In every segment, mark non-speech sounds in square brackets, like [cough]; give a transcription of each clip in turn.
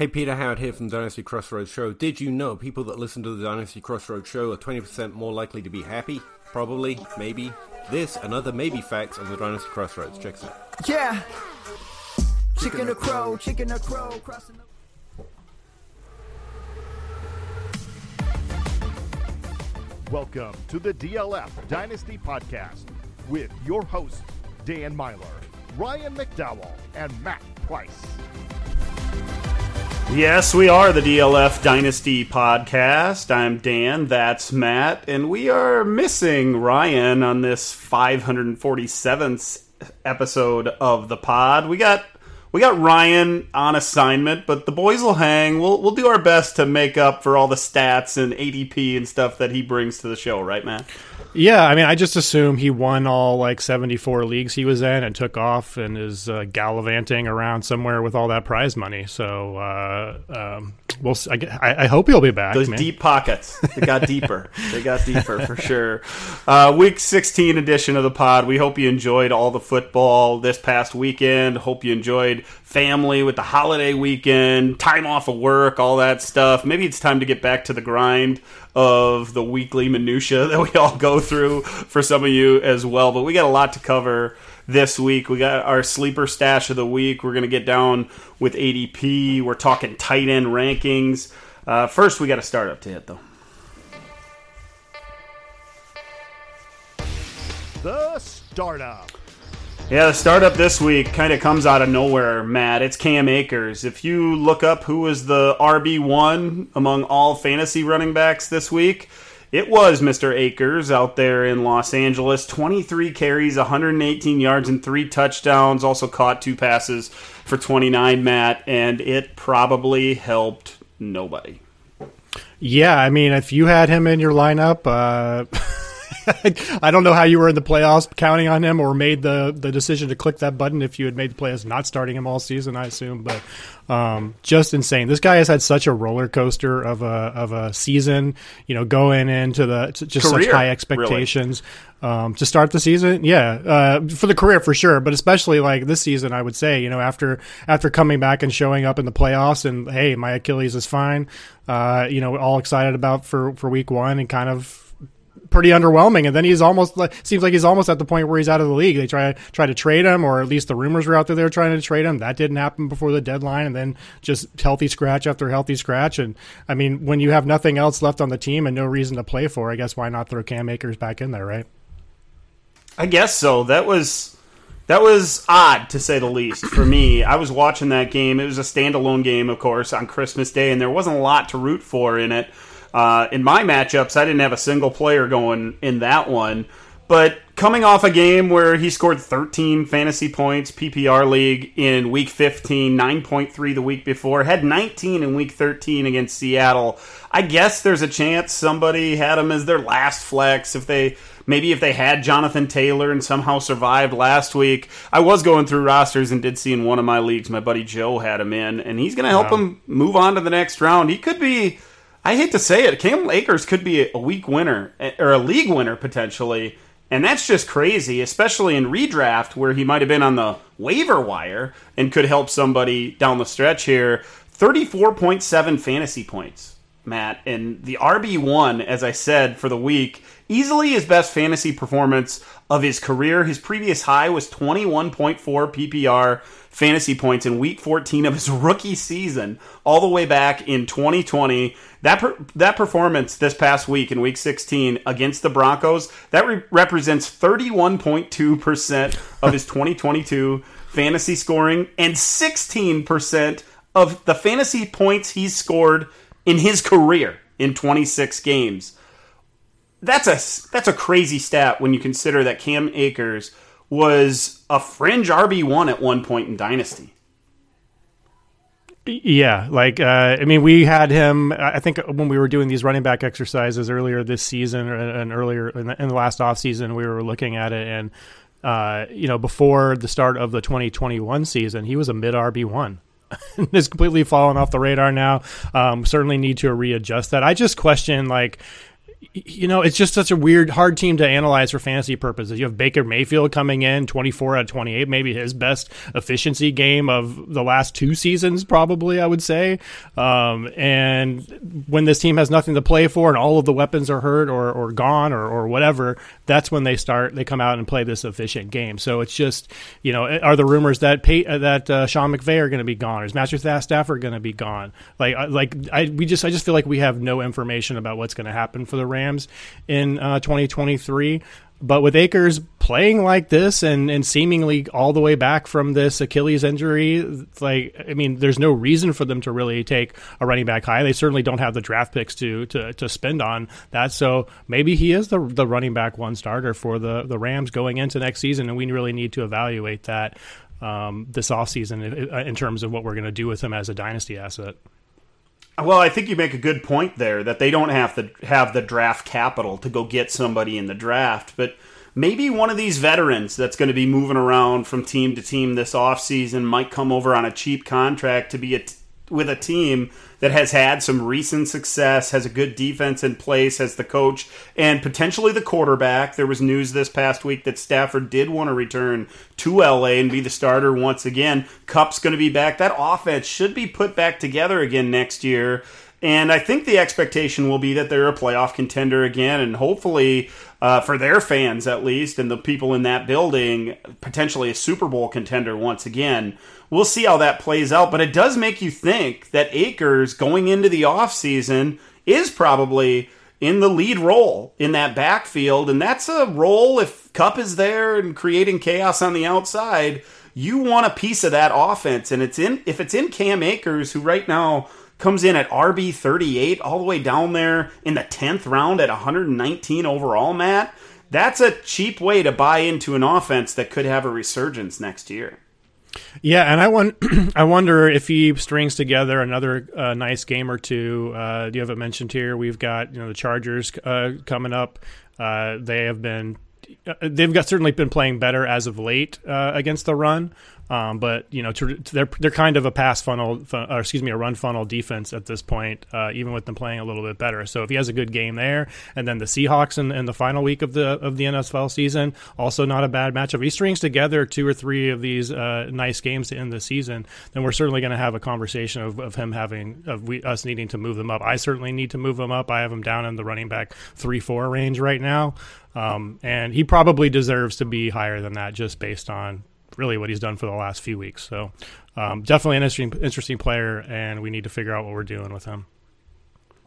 Hey, Peter Howard here from Dynasty Crossroads Show. Did you know people that listen to the Dynasty Crossroads Show are 20% more likely to be happy? Probably, maybe. This and other maybe facts on the Dynasty Crossroads. Check this out. Yeah. Chicken or crow, chicken or crow, crossing the. Welcome to the DLF Dynasty Podcast with your hosts, Dan Meylor, Ryan McDowell, and Matt Price. Yes, we are the DLF Dynasty podcast. I'm Dan, that's Matt, and we are missing Ryan on this 547th episode of the pod. We got we got Ryan on assignment, but the boys will hang. We'll we'll do our best to make up for all the stats and ADP and stuff that he brings to the show, right, Matt? Yeah, I mean, I just assume he won all like 74 leagues he was in and took off and is uh, gallivanting around somewhere with all that prize money. So uh, um, we'll. I, I, hope he'll be back. Those man. deep pockets, they got deeper. [laughs] they got deeper for sure. Uh, week 16 edition of the pod. We hope you enjoyed all the football this past weekend. Hope you enjoyed family with the holiday weekend, time off of work, all that stuff. Maybe it's time to get back to the grind of the weekly minutia [laughs] that we all go through for some of you as well. But we got a lot to cover this week. We got our sleeper stash of the week. We're going to get down with ADP. We're talking tight end rankings. Uh, first, we got a startup to hit, though. The startup. Yeah, the startup this week kind of comes out of nowhere, Matt. It's Cam Akers. If you look up who was the RB1 among all fantasy running backs this week, it was Mr. Akers out there in Los Angeles. 23 carries, 118 yards, and three touchdowns. Also caught two passes for 29, Matt, and it probably helped nobody. Yeah, I mean, if you had him in your lineup, uh, [laughs] [laughs] I don't know how you were in the playoffs counting on him or made the, the decision to click that button if you had made the playoffs not starting him all season, I assume. But um, just insane. This guy has had such a roller coaster of a of a season. You know, going into the just Career, such high expectations really. um, to start the season. Yeah, uh, for the career for sure, but especially like this season, I would say. You know, after after coming back and showing up in the playoffs, and hey, my Achilles is fine. Uh, you know, all excited about for for week one, and kind of pretty underwhelming. And then he's almost like seems like he's almost at the point where he's out of the league. They try try to trade him, or at least the rumors were out there they were trying to trade him. That didn't happen before the deadline, and then just healthy scratch after healthy scratch. And I mean, when you have nothing else left on the team and no reason to play for, I guess why not throw Cam Akers back in there, right? I guess so. That was that was odd to say the least for me. I was watching that game. It was a standalone game, of course, on Christmas Day, and there wasn't a lot to root for in it. Uh, in my matchups, I didn't have a single player going in that one. But coming off a game where he scored 13 fantasy points, PPR league in week 15, 9.3 the week before, had 19 in week 13 against Seattle. I guess there's a chance somebody had him as their last flex if they maybe if they had Jonathan Taylor and somehow survived last week. I was going through rosters and did see in one of my leagues my buddy Joe had him in and he's going to help wow. him move on to the next round. He could be I hate to say it, Cam Akers could be a week winner eh, or a league winner potentially, and that's just crazy, especially in redraft where he might have been on the waiver wire and could help somebody down the stretch here. Thirty-four point seven fantasy points, Matt, and the RB one, as I said for the week, easily his best fantasy performance of his career. His previous high was twenty-one point four PPR fantasy points in week 14 of his rookie season all the way back in 2020 that per, that performance this past week in Week 16 against the Broncos that re- represents 31.2 percent of his [laughs] 2022 fantasy scoring and 16 percent of the fantasy points he's scored in his career in 26 games. That's a that's a crazy stat when you consider that Cam Akers was a fringe RB one at one point in Dynasty. Yeah, like uh, I mean, we had him. I think when we were doing these running back exercises earlier this season and earlier in the, in the last off season, we were looking at it, and uh, you know, before the start of the 2021 season, he was a mid RB one. [laughs] is completely fallen off the radar now. Um, certainly need to readjust that. I just question like you know, it's just such a weird, hard team to analyze for fantasy purposes. You have Baker Mayfield coming in, 24 out of 28, maybe his best efficiency game of the last two seasons, probably, I would say. Um, and when this team has nothing to play for and all of the weapons are hurt or, or gone or, or whatever, that's when they start, they come out and play this efficient game. So it's just, you know, are the rumors that Pay, uh, that uh, Sean McVay are going to be gone? Or is Matthew Stafford going to be gone? Like, like I, we just, I just feel like we have no information about what's going to happen for the Rams in uh, 2023. But with Akers playing like this and, and seemingly all the way back from this Achilles injury, like I mean, there's no reason for them to really take a running back high. They certainly don't have the draft picks to to, to spend on that. So maybe he is the the running back one starter for the the Rams going into next season, and we really need to evaluate that um, this offseason in, in terms of what we're going to do with him as a dynasty asset. Well, I think you make a good point there that they don't have to have the draft capital to go get somebody in the draft, but maybe one of these veterans that's going to be moving around from team to team this offseason might come over on a cheap contract to be a t- with a team that has had some recent success, has a good defense in place, has the coach and potentially the quarterback. There was news this past week that Stafford did want to return to LA and be the starter once again. Kupp's going to be back. That offense should be put back together again next year. And I think the expectation will be that they're a playoff contender again, and hopefully, uh, for their fans at least, and the people in that building, potentially a Super Bowl contender once again we'll see how that plays out. But it does make you think that Akers going into the offseason is probably in the lead role in that backfield. And that's a role if Kupp is there and creating chaos on the outside, you want a piece of that offense. And it's in if it's in Cam Akers, who right now comes in at RB 38, all the way down there in the 10th round at 119 overall, Matt. That's a cheap way to buy into an offense that could have a resurgence next year. Yeah, and I want [clears throat] I wonder if he strings together another uh, nice game or two. Uh, you have it mentioned here. We've got you know the Chargers uh, coming up. Uh, they have been uh, they've got certainly been playing better as of late uh, against the run. Um, but you know, to, to they're they're kind of a pass funnel, or excuse me, a run funnel defense at this point, uh, even with them playing a little bit better. So if he has a good game there, and then the Seahawks in, in the final week of the of the NFL season, also not a bad matchup. If he strings together two or three of these uh, nice games to end the season, then we're certainly going to have a conversation of, of him having of we, us needing to move them up. I certainly need to move them up. I have him down in the running back three four range right now. Um, and he probably deserves to be higher than that just based on really what he's done for the last few weeks. So um, definitely an interesting, interesting player, and we need to figure out what we're doing with him.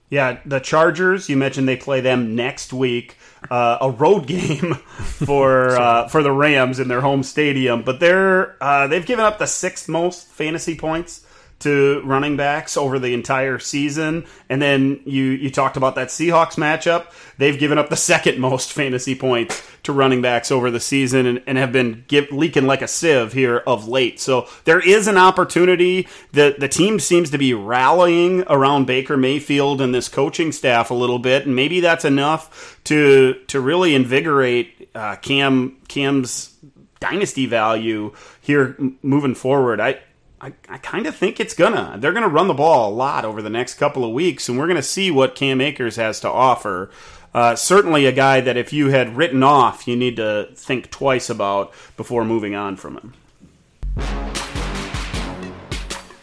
Yeah, the Chargers. You mentioned they play them next week, uh, a road [laughs] game for [laughs] uh, for the Rams in their home stadium. But they're uh, they've given up the sixth most fantasy points to running backs over the entire season. And then you you talked about that Seahawks matchup. They've given up the [laughs] second most fantasy points to running backs over the season and, and have been leaking like a sieve here of late. So there is an opportunity. that the team seems to be rallying around Baker Mayfield and this coaching staff a little bit, and maybe that's enough to to really invigorate uh, Cam Cam's dynasty value here moving forward. I I, I kind of think it's gonna. They're gonna run the ball a lot over the next couple of weeks, and we're gonna see what Cam Akers has to offer. Uh, certainly, a guy that if you had written off, you need to think twice about before moving on from him.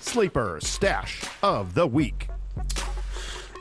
Sleeper Stash of the Week.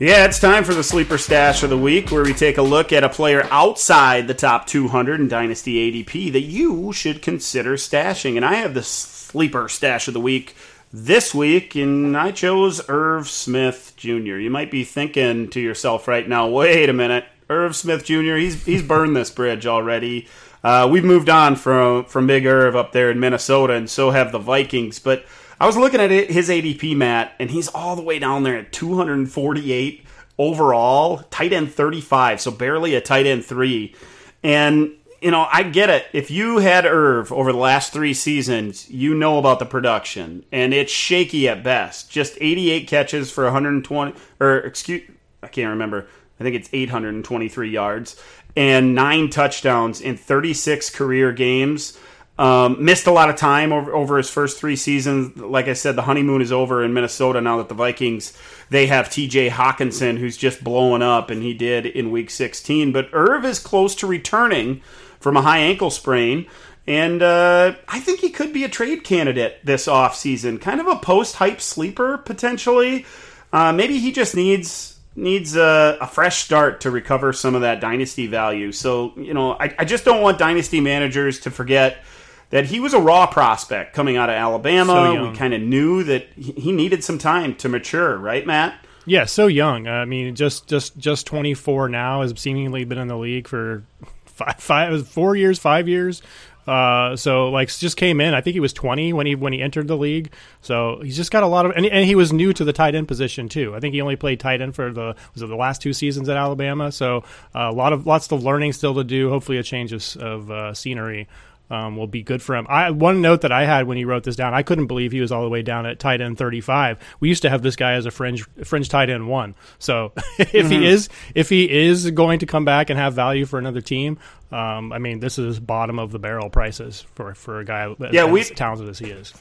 Yeah, it's time for the sleeper stash of the week, where we take a look at a player outside the top 200 in Dynasty ADP that you should consider stashing. And I have the sleeper stash of the week this week, and I chose Irv Smith Jr. You might be thinking to yourself right now, wait a minute, Irv Smith Jr. He's he's burned this bridge already. Uh, we've moved on from from Big Irv up there in Minnesota, and so have the Vikings. But I was looking at it, his ADP, Matt, and he's all the way down there at 248 overall, tight end 35, so barely a tight end three. And you know, I get it. If you had Irv over the last three seasons, you know about the production, and it's shaky at best. Just 88 catches for 120, or excuse, I can't remember. I think it's 823 yards and nine touchdowns in 36 career games. Um, missed a lot of time over, over his first three seasons. Like I said, the honeymoon is over in Minnesota now that the Vikings they have T.J. Hockenson who's just blowing up, and he did in Week 16. But Irv is close to returning from a high ankle sprain. And uh, I think he could be a trade candidate this offseason. Kind of a post hype sleeper, potentially. Uh, maybe he just needs needs a, a, fresh start to recover some of that dynasty value. So, you know, I, I, just don't want dynasty managers to forget that he was a raw prospect coming out of Alabama. So we kind of knew that he needed some time to mature, right, Matt? Yeah, so young. I mean, just just just 24 now has seemingly been in the league for [laughs] five, five four years, five years. Uh, so like just came in. I think he was 20 when he when he entered the league. So he's just got a lot of and, and he was new to the tight end position too. I think he only played tight end for the was it the last two seasons at Alabama. So uh, a lot of lots of learning still to do. Hopefully a change of, of uh, scenery um, will be good for him. I one note that I had when he wrote this down, I couldn't believe he was all the way down at tight end 35. We used to have this guy as a fringe fringe tight end one. So [laughs] if mm-hmm. he is if he is going to come back and have value for another team, um, I mean this is bottom of the barrel prices for for a guy yeah, as we, talented as he is.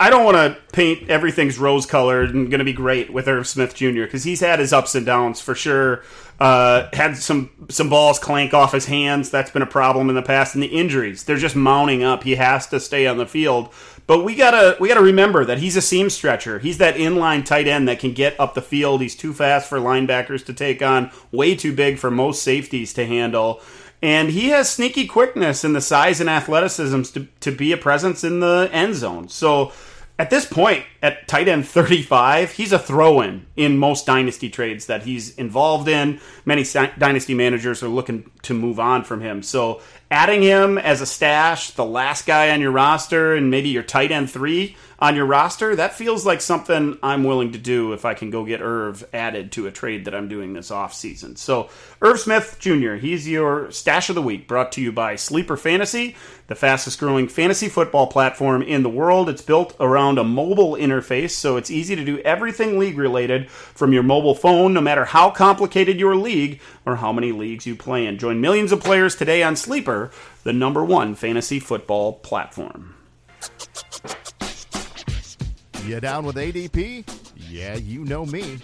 I don't want to paint everything's rose colored and going to be great with Irv Smith Jr. because he's had his ups and downs for sure. Uh, had some some balls clank off his hands. That's been a problem in the past. And the injuries, they're just mounting up. He has to stay on the field. But we gotta we gotta remember that he's a seam stretcher. He's that inline tight end that can get up the field. He's too fast for linebackers to take on. Way too big for most safeties to handle. And he has sneaky quickness and the size and athleticism to, to be a presence in the end zone. So at this point, at tight end 35, he's a throw in in most dynasty trades that he's involved in. Many dynasty managers are looking to move on from him. So, adding him as a stash, the last guy on your roster, and maybe your tight end three on your roster, that feels like something I'm willing to do if I can go get Irv added to a trade that I'm doing this offseason. So, Irv Smith Jr., he's your stash of the week, brought to you by Sleeper Fantasy, the fastest growing fantasy football platform in the world. It's built around a mobile interface, so it's easy to do everything league related from your mobile phone, no matter how complicated your league or how many leagues you play in. Join millions of players today on Sleeper, the number one fantasy football platform. You down with ADP? Yeah, you know me.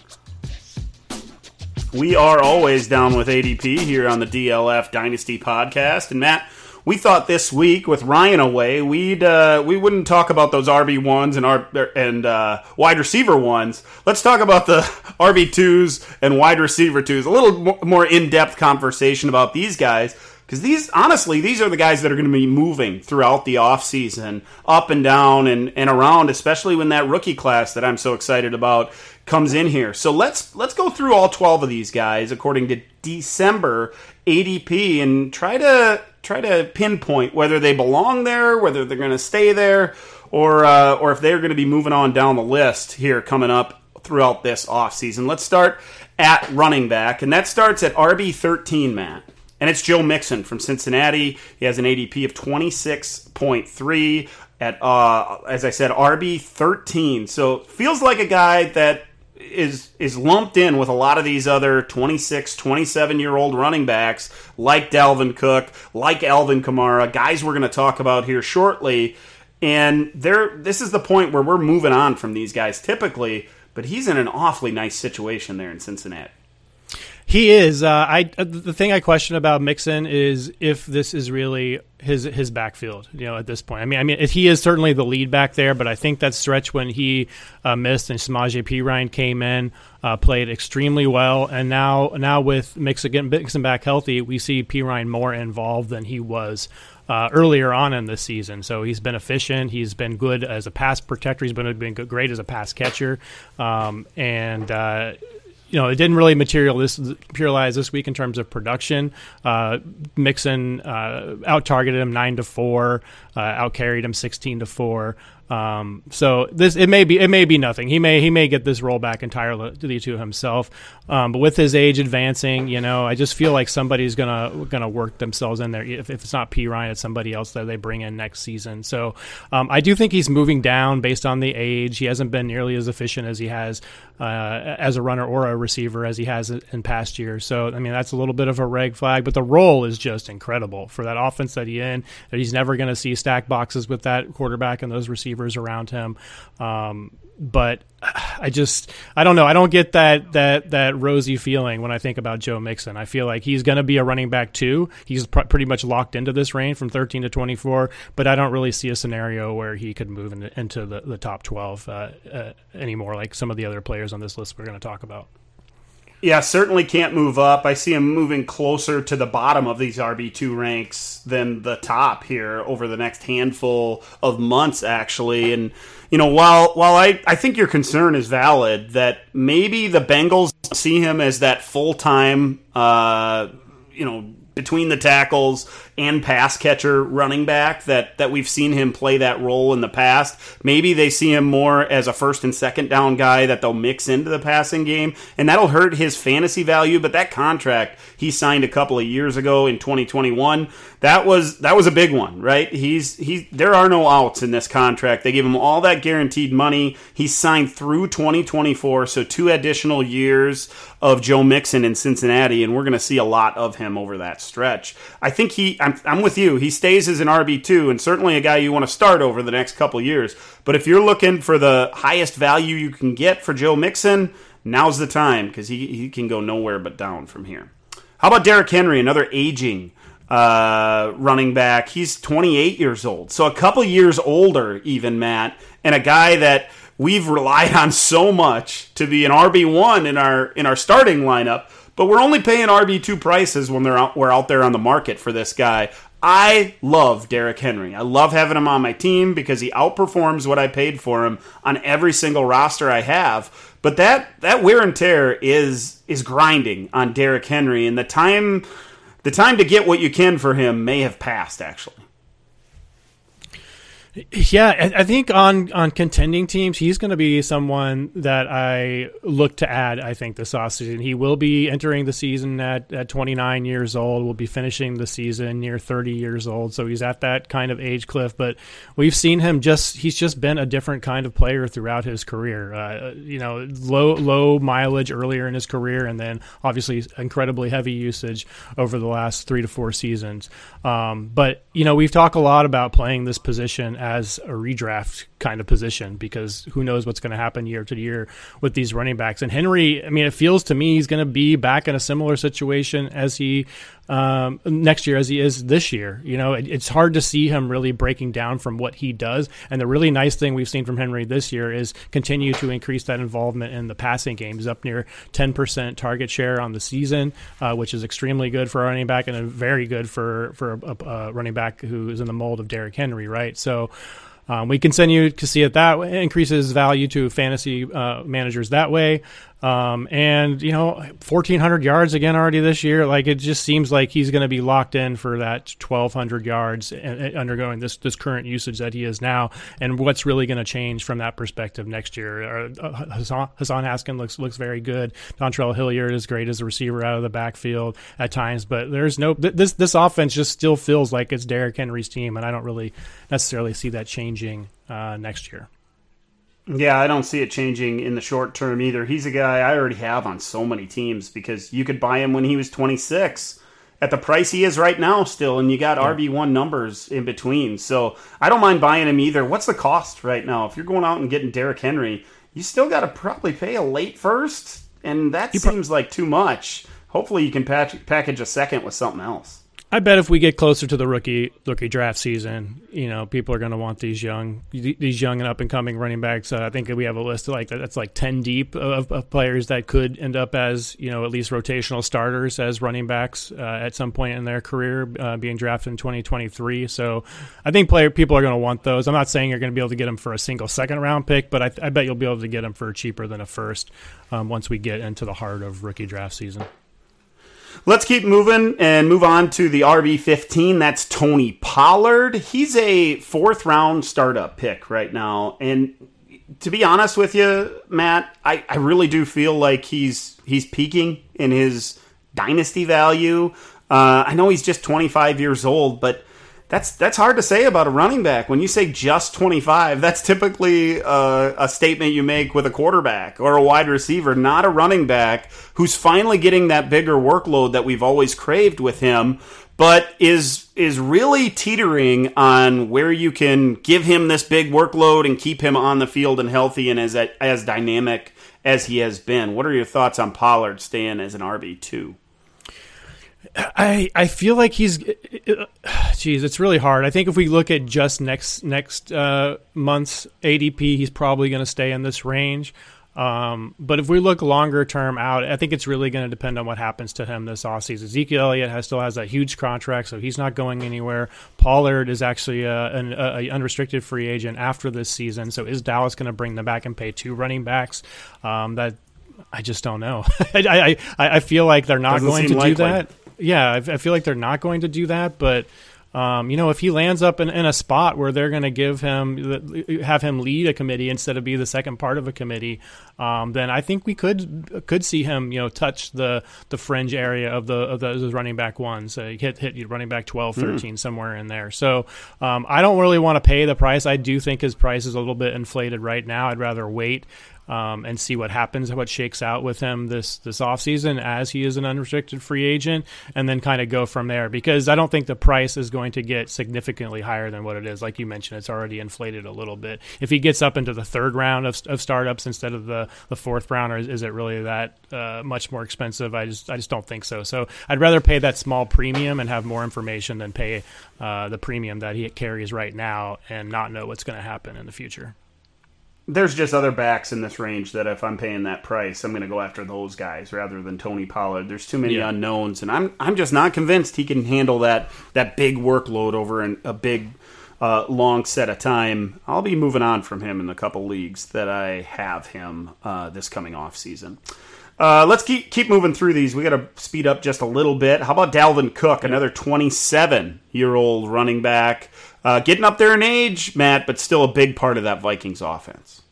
We are always down with ADP here on the DLF Dynasty podcast. And Matt, we thought this week with Ryan away, we'd uh, we wouldn't talk about those RB ones and our and uh, wide receiver ones. Let's talk about the [laughs] RB twos and wide receiver twos. A little more in depth conversation about these guys because these, honestly, these are the guys that are going to be moving throughout the offseason, up and down and, and around, especially when that rookie class that I'm so excited about comes in here. So let's let's go through all 12 of these guys according to December ADP and try to try to pinpoint whether they belong there, whether they're going to stay there, or uh, or if they're going to be moving on down the list here coming up throughout this offseason. Let's start at running back, and that starts at RB 13, Matt and it's Joe Mixon from Cincinnati. He has an ADP of 26.3 at, uh, as I said, RB 13. So feels like a guy that is is lumped in with a lot of these other 26, 27 year old running backs like Dalvin Cook, like Alvin Kamara, guys we're going to talk about here shortly. And there, this is the point where we're moving on from these guys typically, but he's in an awfully nice situation there in Cincinnati. He is. Uh, I uh, the thing I question about Mixon is if this is really his his backfield. You know, at this point, I mean, I mean, he is certainly the lead back there, but I think that stretch when he uh, missed and Samaje Perine came in, uh, played extremely well, and now now with Mixon getting Mixon back healthy, we see Perine more involved than he was. Uh, earlier on in the season. So he's been efficient. He's been good as a pass protector. He's been been great as a pass catcher. Um, and uh, you know, it didn't really materialize this week in terms of production. Uh, Mixon uh, out targeted him nine to four, uh, out carried him sixteen to four. Um, so this it may be it may be nothing. He may he may get this role back entirely to himself. Um, but with his age advancing, you know, I just feel like somebody's gonna gonna work themselves in there. If, if it's not Perine, it's somebody else that they bring in next season. So um, I do think he's moving down based on the age. He hasn't been nearly as efficient as he has uh, as a runner or a receiver as he has in past years. So I mean, that's a little bit of a red flag. But the role is just incredible for that offense that he in. That he's never going to see stack boxes with that quarterback and those receivers around him. Um, but I just I don't know. I don't get that that that rosy feeling when I think about Joe Mixon. I feel like he's going to be a running back too. He's pr- pretty much locked into this range from 13 to 24, but I don't really see a scenario where he could move into, into the, the top 12 uh, uh, anymore, like some of the other players on this list we're going to talk about. Yeah, certainly can't move up. I see him moving closer to the bottom of these RB2 ranks than the top here over the next handful of months, actually. And, you know, while, while I, I think your concern is valid that maybe the Bengals see him as that full time, uh, you know, between the tackles and pass catcher running back that that we've seen him play that role in the past. Maybe they see him more as a first and second down guy that they'll mix into the passing game and that'll hurt his fantasy value, but that contract he signed a couple of years ago in 2021, that was that was a big one, right? He's he there are no outs in this contract. They give him all that guaranteed money. He's signed through 2024, so two additional years of Joe Mixon in Cincinnati and we're going to see a lot of him over that stretch. I think he I'm, I'm with you. He stays as an RB2 and certainly a guy you want to start over the next couple years. But if you're looking for the highest value you can get for Joe Mixon, now's the time because he, he can go nowhere but down from here. How about Derrick Henry, another aging uh, running back? He's 28 years old, so a couple years older, even Matt, and a guy that we've relied [laughs] on so much to be an RB one in our in our starting lineup. But we're only paying RB two prices when they're out, we're out there on the market for this guy. I love Derrick Henry. I love having him on my team because he outperforms what I paid for him on every single roster I have. But that that wear and tear is is grinding on Derrick Henry, and the time the time to get what you can for him may have passed. Actually, yeah, I think on on contending teams, he's going to be someone that I look to add. I think this offseason, he will be entering the season at, at 29 years old. Will be finishing the season near 30 years old. So he's at that kind of age cliff. But we've seen him just he's just been a different kind of player throughout his career. Uh, you know, low low mileage earlier in his career, and then obviously incredibly heavy usage over the last three to four seasons. Um, but you know, we've talked a lot about playing this position as a redraft kind of position because who knows what's going to happen year to year with these running backs. And Henry, I mean, it feels to me he's going to be back in a similar situation as he um, next year as he is this year. You know, it, it's hard to see him really breaking down from what he does. And the really nice thing we've seen from Henry this year is continue to increase that involvement in the passing game. He's up near 10% target share on the season, uh, which is extremely good for a running back and very good for, for a, a running back who is in the mold of Derrick Henry, right? So, um, we continue to see it that way, increases value to fantasy uh, managers that way. Um, and you know, 1,400 yards again already this year. Like it just seems like he's going to be locked in for that 1,200 yards and, and undergoing this this current usage that he is now. And what's really going to change from that perspective next year? Uh, Hassan, Hassan Haskin looks looks very good. Dontrell Hilliard is great as a receiver out of the backfield at times, but there's no this this offense just still feels like it's Derrick Henry's team, and I don't really necessarily see that changing uh, next year. Yeah, I don't see it changing in the short term either. He's a guy I already have on so many teams because you could buy him when he was 26 at the price he is right now still and you got yeah. RB1 numbers in between. So, I don't mind buying him either. What's the cost right now? If you're going out and getting Derrick Henry, you still got to probably pay a late first and that seems like too much. Hopefully you can patch, package a second with something else. I bet if we get closer to the rookie rookie draft season, you know, people are going to want these young these young and up and coming running backs. Uh, I think we have a list like that's like ten deep of, of, players that could end up as you know at least rotational starters as running backs uh, at some point in their career, uh, being drafted in 2023. So I think player people are going to want those. I'm not saying you're going to be able to get them for a single second round pick, but I, I bet you'll be able to get them for cheaper than a first um, once we get into the heart of rookie draft season. Let's keep moving and move on to the RB15. That's Tony Pollard. He's a fourth round startup pick right now. And to be honest with you, Matt, I, I really do feel like he's he's peaking in his dynasty value. Uh, I know he's just 25 years old, but that's that's hard to say about a running back. When you say just 25, that's typically uh, a statement you make with a quarterback or a wide receiver, not a running back who's finally getting that bigger workload that we've always craved with him, but is is really teetering on where you can give him this big workload and keep him on the field and healthy and as as dynamic as he has been. What are your thoughts on Pollard staying as an RB two? I I feel like he's, [sighs] geez, it's really hard. I think if we look at just next next uh, month's ADP, he's probably going to stay in this range. Um, but if we look longer term out, I think it's really going to depend on what happens to him this offseason. Ezekiel Elliott has, still has that huge contract, so he's not going anywhere. Pollard is actually a, an a unrestricted free agent after this season, so is Dallas going to bring them back and pay two running backs? Um, that I just don't know. [laughs] I, I I feel like they're not Doesn't going to do that yeah, I, I feel like they're not going to do that, but. Um, you know, if he lands up in, in a spot where they're going to give him, have him lead a committee instead of be the second part of a committee, um, then I think we could could see him, you know, touch the the fringe area of the of those running back ones, uh, hit hit running back 12, 13, somewhere in there. So um, I don't really want to pay the price. I do think his price is a little bit inflated right now. I'd rather wait um, and see what happens, what shakes out with him this this offseason as he is an unrestricted free agent, and then kind of go from there. Because I don't think the price is going to get significantly higher than what it is. Like you mentioned, it's already inflated a little bit. If he gets up into the third round of, of startups instead of the, the fourth round, or is, is it really that uh, much more expensive? I just I just don't think so. So I'd rather pay that small premium and have more information than pay uh, the premium that he carries right now and not know what's going to happen in the future there's just other backs in this range that if I'm paying that price, I'm going to go after those guys rather than Tony Pollard. There's too many Yeah. unknowns, and I'm I'm just not convinced he can handle that that big workload over an, a big uh, long set of time. I'll be moving on from him in a couple leagues that I have him uh, this coming off season. Uh, let's keep keep moving through these. We got to speed up just a little bit. How about Dalvin Cook, another 27 year old running back, uh, getting up there in age, Matt, but still a big part of that Vikings offense.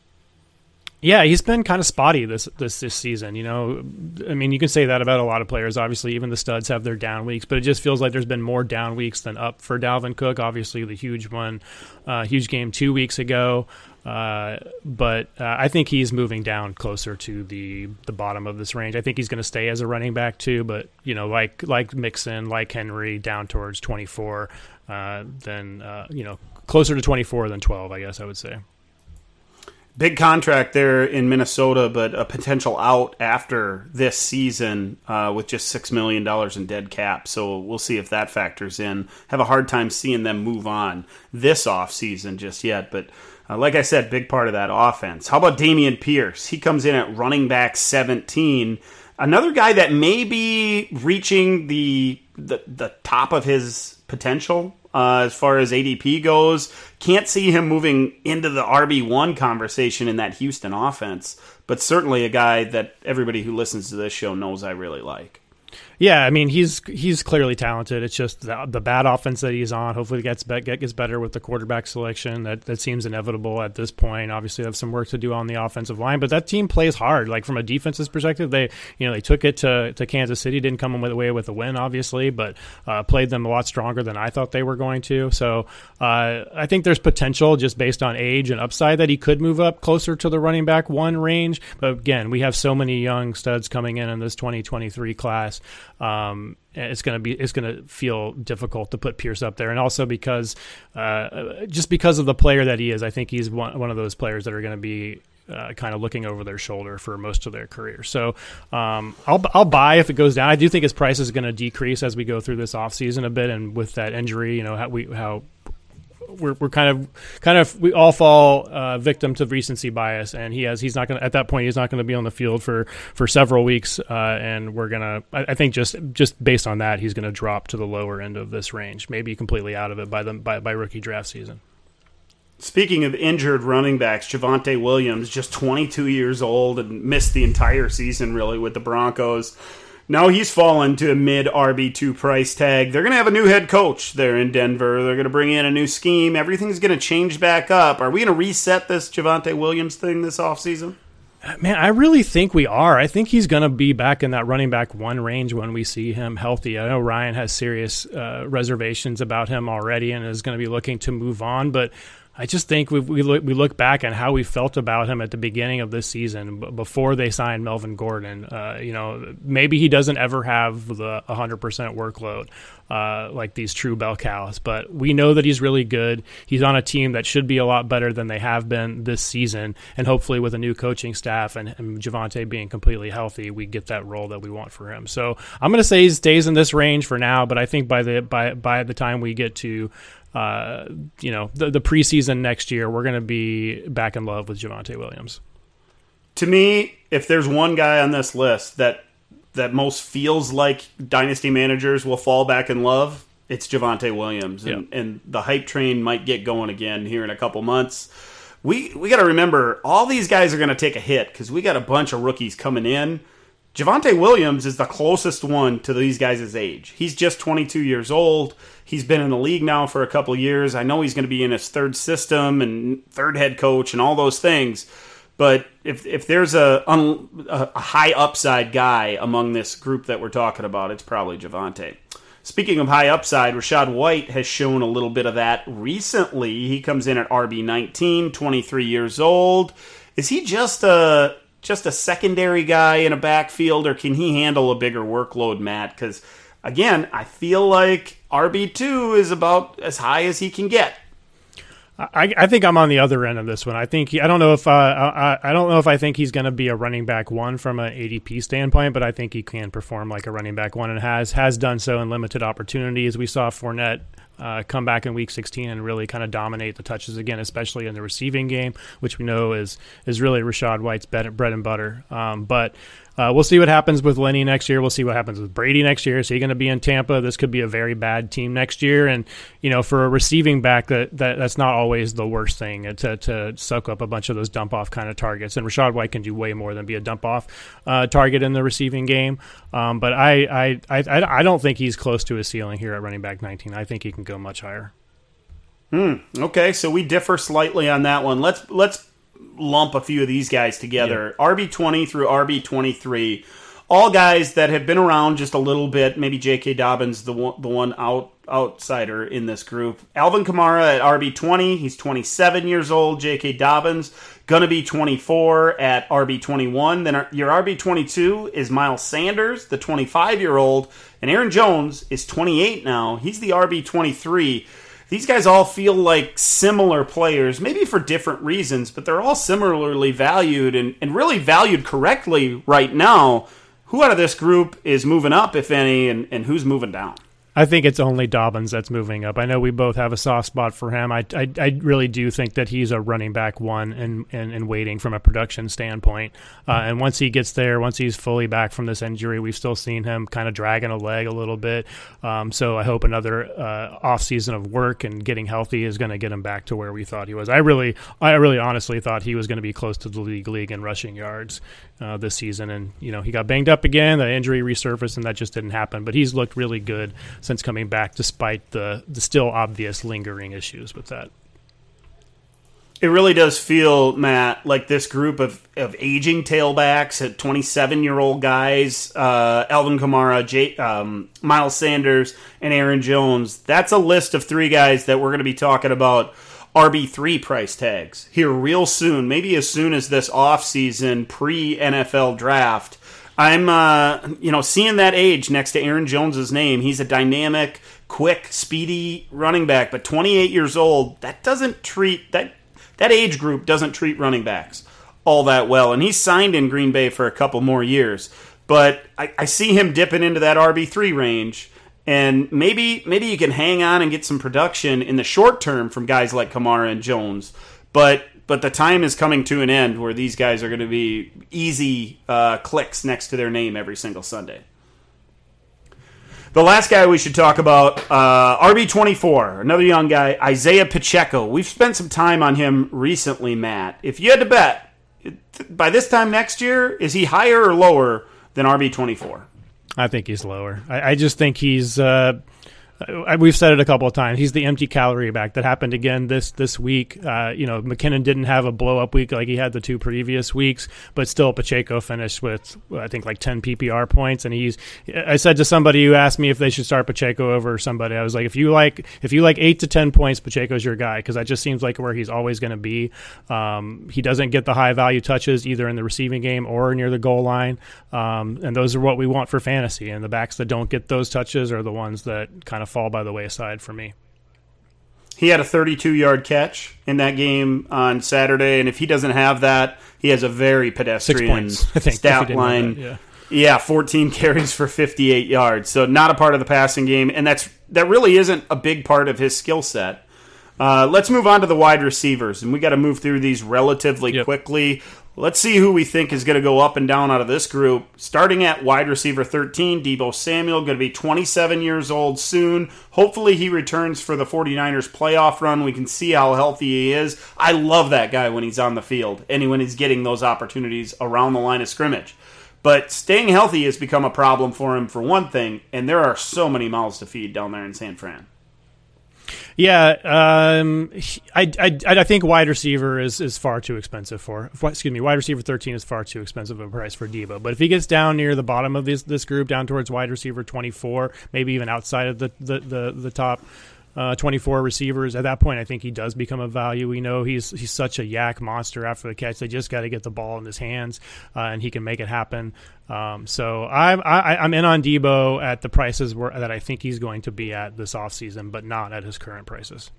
Yeah, he's been kind of spotty this this this season. You know, I mean, you can say that about a lot of players. Obviously, even the studs have their down weeks, but it just feels like there's been more down weeks than up for Dalvin Cook. Obviously, the huge one, uh, huge game two weeks ago. But uh, I think he's moving down closer to the the bottom of this range. I think he's going to stay as a running back too. But you know, like like Mixon, like Henry, down towards 24. Uh, then uh, you know, closer to 24 than 12. I guess I would say. Big contract there in Minnesota, but a potential out after this season uh, with just six million dollars in dead cap. So we'll see if that factors in. Have a hard time seeing them move on this offseason just yet, but. Uh, like I said, big part of that offense. How about Dameon Pierce? He comes in at running back 17. Another guy that may be reaching the the, the top of his potential uh, as far as ADP goes. Can't see him moving into the RB1 conversation in that Houston offense, but certainly a guy that everybody who listens to this show knows I really like. Yeah, I mean he's he's clearly talented. It's just the, the bad offense that he's on. Hopefully, it gets be, gets better with the quarterback selection. That that seems inevitable at this point. Obviously, they have some work to do on the offensive line, but that team plays hard. Like from a defense's perspective, they you know they took it to, to Kansas City, didn't come away with a win, obviously, but uh, played them a lot stronger than I thought they were going to. So uh, I think there's potential just based on age and upside that he could move up closer to the running back one range. But again, we have so many young studs coming in in this 2023 class. Um, it's going to be it's going to feel difficult to put Pierce up there, and also because uh, just because of the player that he is, I think he's one one of those players that are going to be. Uh, kind of looking over their shoulder for most of their career. So um, I'll, I'll buy if it goes down. I do think his price is going to decrease as we go through this offseason a bit. And with that injury, you know, how we, how we're, we're kind of kind of we all fall uh, victim to recency bias, and he has he's not going to at that point he's not going to be on the field for for several weeks, uh, and we're gonna I, I think just just based on that he's going to drop to the lower end of this range, maybe completely out of it by the by, by rookie draft season. Speaking of injured running backs, Javonte Williams, just 22 years old and missed the entire season really with the Broncos. Now he's fallen to a mid RB2 price tag. They're going to have a new head coach there in Denver. They're going to bring in a new scheme. Everything's going to change back up. Are we going to reset this Javonte Williams thing this offseason? Man, I really think we are. I think he's going to be back in that running back one range when we see him healthy. I know Ryan has serious uh, reservations about him already and is going to be looking to move on, but I just think we we look, we look back on how we felt about him at the beginning of this season before they signed Melvin Gordon. Uh, you know, maybe he doesn't ever have the 100% workload uh, like these true bell cows, but we know that he's really good. He's on a team that should be a lot better than they have been this season, and hopefully with a new coaching staff and, and Javonte being completely healthy, we get that role that we want for him. So I'm going to say he stays in this range for now, but I think by the by by the time we get to uh, you know, the, the preseason next year, we're going to be back in love with Javonte Williams. To me, if there's one guy on this list that that most feels like dynasty managers will fall back in love, it's Javonte Williams, and, yeah. and the hype train might get going again here in a couple months. We we got to remember all these guys are going to take a hit because we got a bunch of rookies coming in. Javonte Williams is the closest one to these guys' age. He's just 22 years old. He's been in the league now for a couple years. I know he's going to be in his third system and third head coach and all those things. But if if there's a a high upside guy among this group that we're talking about, it's probably Javonte. Speaking of high upside, Rachaad White has shown a little bit of that recently. He comes in at RB 19, 23 years old. Is he just a just a secondary guy in a backfield, or can he handle a bigger workload, Matt? Because again, I feel like RB2 is about as high as he can get. I, I, think I'm on the other end of this one. I think he, I don't know if uh, I, I, don't know if I think he's going to be a running back one from an ADP standpoint, but I think he can perform like a running back one and has has done so in limited opportunities. We saw Fournette uh, come back in week 16 and really kind of dominate the touches again, especially in the receiving game, which we know is is really Rachaad White's bread and butter. Um, but uh, we'll see what happens with Lenny next year. We'll see what happens with Brady next year. Is he going to be in Tampa? This could be a very bad team next year. And you know, for a receiving back, that, that that's not always the worst thing uh, to to soak up a bunch of those dump off kind of targets. And Rachaad White can do way more than be a dump off uh, target in the receiving game. Um, but I, I I I don't think he's close to his ceiling here at running back 19. I think he can go much higher. Hmm. Okay, so we differ slightly on that one. Let's let's lump a few of these guys together. Yeah. RB20 through RB23, all guys that have been around just a little bit. Maybe J.K. Dobbins, the one, the one out outsider in this group. Alvin Kamara at RB20, he's 27 years old. J.K. Dobbins gonna be 24 at RB21. Then your RB22 is Miles Sanders, the 25 year old, and Aaron Jones is 28 now. He's the RB23 these guys all feel like similar players, maybe for different reasons, but they're all similarly valued and, and really valued correctly right now. Who out of this group is moving up, if any, and, and who's moving down? I think it's only Dobbins that's moving up. I know we both have a soft spot for him. I, I, I really do think that he's a running back one and, and, and waiting from a production standpoint. Uh, and once he gets there, once he's fully back from this injury, we've still seen him kind of dragging a leg a little bit. Um, so I hope another uh, off season of work and getting healthy is going to get him back to where we thought he was. I really, I really honestly thought he was going to be close to the league league in rushing yards uh, this season. And you know he got banged up again, the injury resurfaced, and that just didn't happen. But he's looked really good since coming back, despite the the still obvious lingering issues with that. It really does feel, Matt, like this group of, of aging tailbacks at 27 year old guys, uh, Alvin Kamara, um, Miles Sanders, and Aaron Jones. That's a list of three guys that we're going to be talking about RB3 price tags here real soon, maybe as soon as this offseason pre NFL draft. I'm, uh, you know, seeing that age next to Aaron Jones's name. He's a dynamic, quick, speedy running back, but 28 years old. That doesn't treat that that age group doesn't treat running backs all that well. And he's signed in Green Bay for a couple more years, but I, I see him dipping into that RB3 range. And maybe maybe you can hang on and get some production in the short term from guys like Kamara and Jones, but but the time is coming to an end where these guys are going to be easy uh, clicks next to their name every single Sunday. The last guy we should talk about, uh, RB24, another young guy, Isaiah Pacheco. We've spent some time on him recently, Matt. If you had to bet, by this time next year, is he higher or lower than RB24? I think he's lower. I, I just think he's. Uh, we've said it a couple of times. He's the empty calorie back. That happened again this this week. Uh, you know, McKinnon didn't have a blow up week like he had the two previous weeks, but still Pacheco finished with I think like ten PPR points. And he's. I said to somebody who asked me if they should start Pacheco over somebody, I was like, if you like if you like eight to ten points, Pacheco's your guy because that just seems like where he's always going to be. Um, he doesn't get the high value touches either in the receiving game or near the goal line, um, and those are what we want for fantasy. And the backs that don't get those touches are the ones that kind of fall by the wayside for me. He had a 32 yard catch in that game on Saturday, and if he doesn't have that, he has a very pedestrian points, [laughs] think, stat line. That, yeah. Yeah, 14 [laughs] carries for 58 yards. So not a part of the passing game, and that's that really isn't a big part of his skill set. Uh, let's move on to the wide receivers, and we got to move through these relatively Yep. quickly. Let's see who we think is going to go up and down out of this group. Starting at wide receiver 13, Deebo Samuel, going to be 27 years old soon. Hopefully, he returns for the 49ers playoff run. We can see how healthy he is. I love that guy when he's on the field and when he's getting those opportunities around the line of scrimmage. But staying healthy has become a problem for him, for one thing, and there are so many mouths to feed down there in San Fran. Yeah, um, I, I, I think wide receiver is, is far too expensive for. Excuse me, wide receiver thirteen is far too expensive of a price for Deebo. But if he gets down near the bottom of this this group, down towards wide receiver twenty four, maybe even outside of the the the, the top. Uh, 24 receivers. At that point, I think he does become a value. We know he's he's such a YAC monster after the catch. They just got to get the ball in his hands, uh, and he can make it happen. Um, so I'm I, I'm in on Deebo at the prices where, that I think he's going to be at this offseason, but not at his current prices.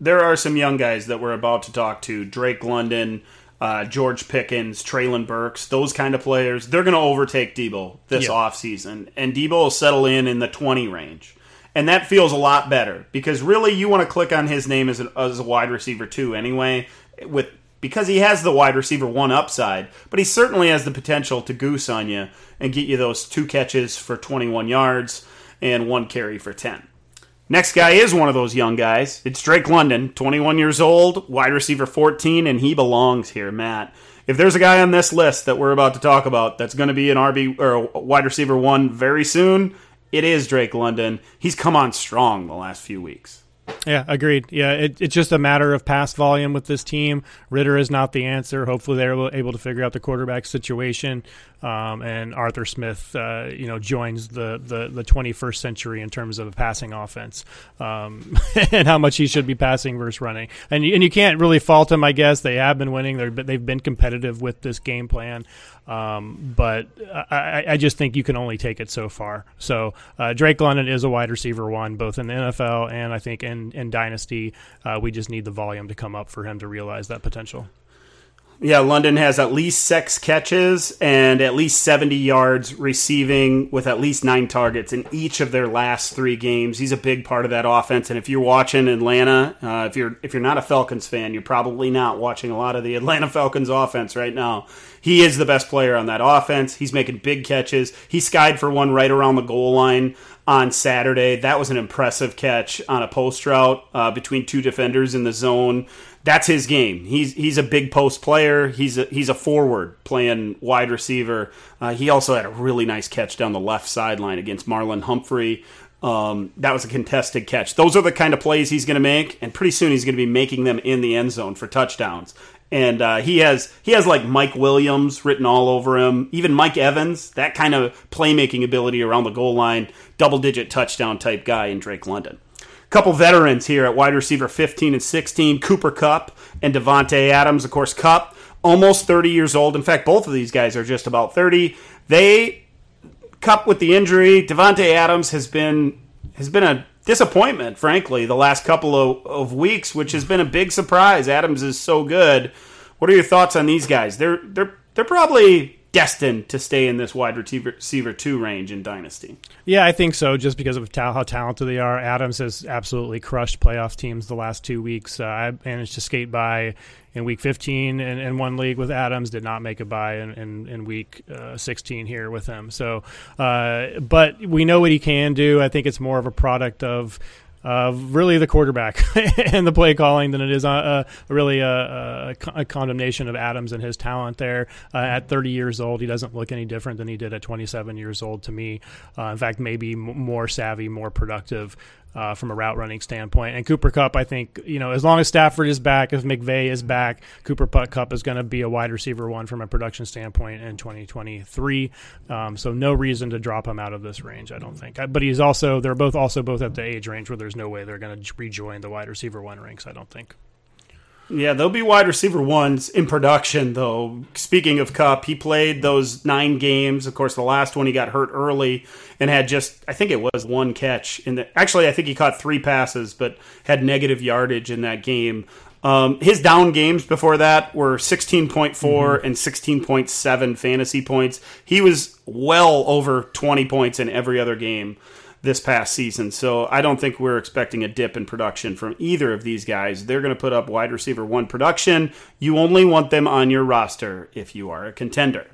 there are some young guys that we're about to talk to Drake London, uh, George Pickens, Treylon Burks, those kind of players. They're going to overtake Deebo this Yeah. offseason, and Deebo will settle in in the 20 range. And that feels a lot better because really you want to click on his name as, an, as a wide receiver too anyway with because he has the wide receiver one upside, but he certainly has the potential to goose on you and get you those two catches for 21 yards and one carry for 10. Next guy is one of those young guys. It's Drake London, 21 years old, wide receiver 14, and he belongs here, Matt. If there's a guy on this list that we're about to talk about that's going to be an RB or a wide receiver one very soon, it is Drake London. He's come on strong the last few weeks. Yeah, agreed. Yeah, it, it's just a matter of pass volume with this team. Ridder is not the answer. Hopefully, they're able- to figure out the quarterback situation, um, and Arthur Smith, uh, you know, joins the, the the 21st century in terms of a passing offense, um, [laughs] and how much he should be passing versus running. And you, and you can't really fault him. I guess they have been winning. They're they've been competitive with this game plan. Um, but I, I- just think you can only take it so far. So uh, Drake London is a wide receiver one, both in the NFL and I think in, in Dynasty. Uh, we just need the volume to come up for him to realize that potential. Yeah, London has at least six catches and at least 70 yards receiving with at least nine targets in each of their last three games. He's a big part of that offense. And if you're watching Atlanta, uh, if you're if you're not a Falcons fan, you're probably not watching a lot of the [laughs] Atlanta Falcons offense right now. He is the best player on that offense. He's making big catches. He skied for one right around the goal line on Saturday. That was an impressive catch on a post route uh, between two defenders in the zone. That's his game. He's he's a big post player. He's a, he's a forward playing wide receiver. Uh, he also had a really nice catch down the left sideline against Marlon Humphrey. Um, that was a contested catch. Those are the kind of plays he's going to make, and pretty soon he's going to be making them in the end zone for touchdowns. And uh, he has he has like Mike Williams written all over him, even Mike Evans, that kind of playmaking ability around the goal line, double digit touchdown type guy in Drake London. Couple veterans here at wide receiver 15 and 16, Cooper Kupp and Davante Adams. Of course, Kupp almost 30 years old. In fact, both of these guys are just about 30. They Kupp with the injury. Davante Adams has been has been a disappointment, frankly, the last couple of, of weeks, which has been a big surprise. Adams is so good. What are your thoughts on these guys? They're they're they're probably destined to stay in this wide receiver, receiver two range in Dynasty. Yeah, I think so. Just because of ta- how talented they are, Adams has absolutely crushed playoff teams the last two weeks. Uh, I managed to skate by in week 15 in, in one league with Adams. Did not make a buy in, in, in week uh, 16 here with him. So, uh, but we know what he can do. I think it's more of a product of uh, really the quarterback [laughs] and the play calling than it is uh, uh, really a, a, a, condemnation of Adams and his talent there. Uh, at 30 years old, he doesn't look any different than he did at 27 years old to me. Uh, in fact, maybe more savvy, more productive uh, from a route running standpoint. And Cooper Kupp, I think, you know, as long as Stafford is back, if McVay is back, Cooper Putt Kupp is going to be a wide receiver one from a production standpoint in 2023. Um, so no reason to drop him out of this range, I don't think. But he's also they're both also both at the age range where there's no way they're going to rejoin the wide receiver one ranks. I don't think. Yeah, they'll be wide receiver ones in production, though. Speaking of Kupp, he played those nine games. Of course, the last one he got hurt early and had just, I think it was one catch. In the actually, I think he caught three passes, but had negative yardage in that game. Um, his down games before that were 16.4 mm-hmm. and 16.7 fantasy points. He was well over 20 points in every other game this past season. So I don't think we're expecting a dip in production from either of these guys. They're going to put up wide receiver one production. You only want them on your roster if you are a contender.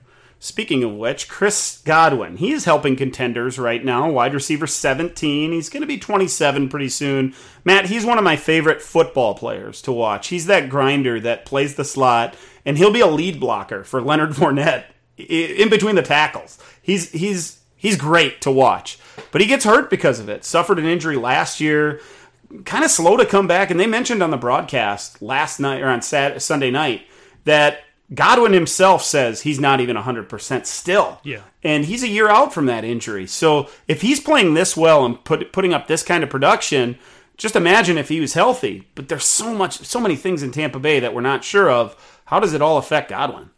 Speaking of which, Chris Godwin, he is helping contenders right now. Wide receiver 17. He's going to be 27 pretty soon. Matt, he's one of my favorite football players to watch. He's that grinder that plays the slot, and he'll be a lead blocker for Leonard Fournette in between the tackles. He's he's he's great to watch. But he gets hurt because of it. Suffered an injury last year, kind of slow to come back. And they mentioned on the broadcast last night or on Saturday, Sunday night that Godwin himself says he's not even 100% still. Yeah. And he's a year out from that injury. So if he's playing this well and put, putting up this kind of production, just imagine if he was healthy. But there's so much, so many things in Tampa Bay that we're not sure of. How does it all affect Godwin?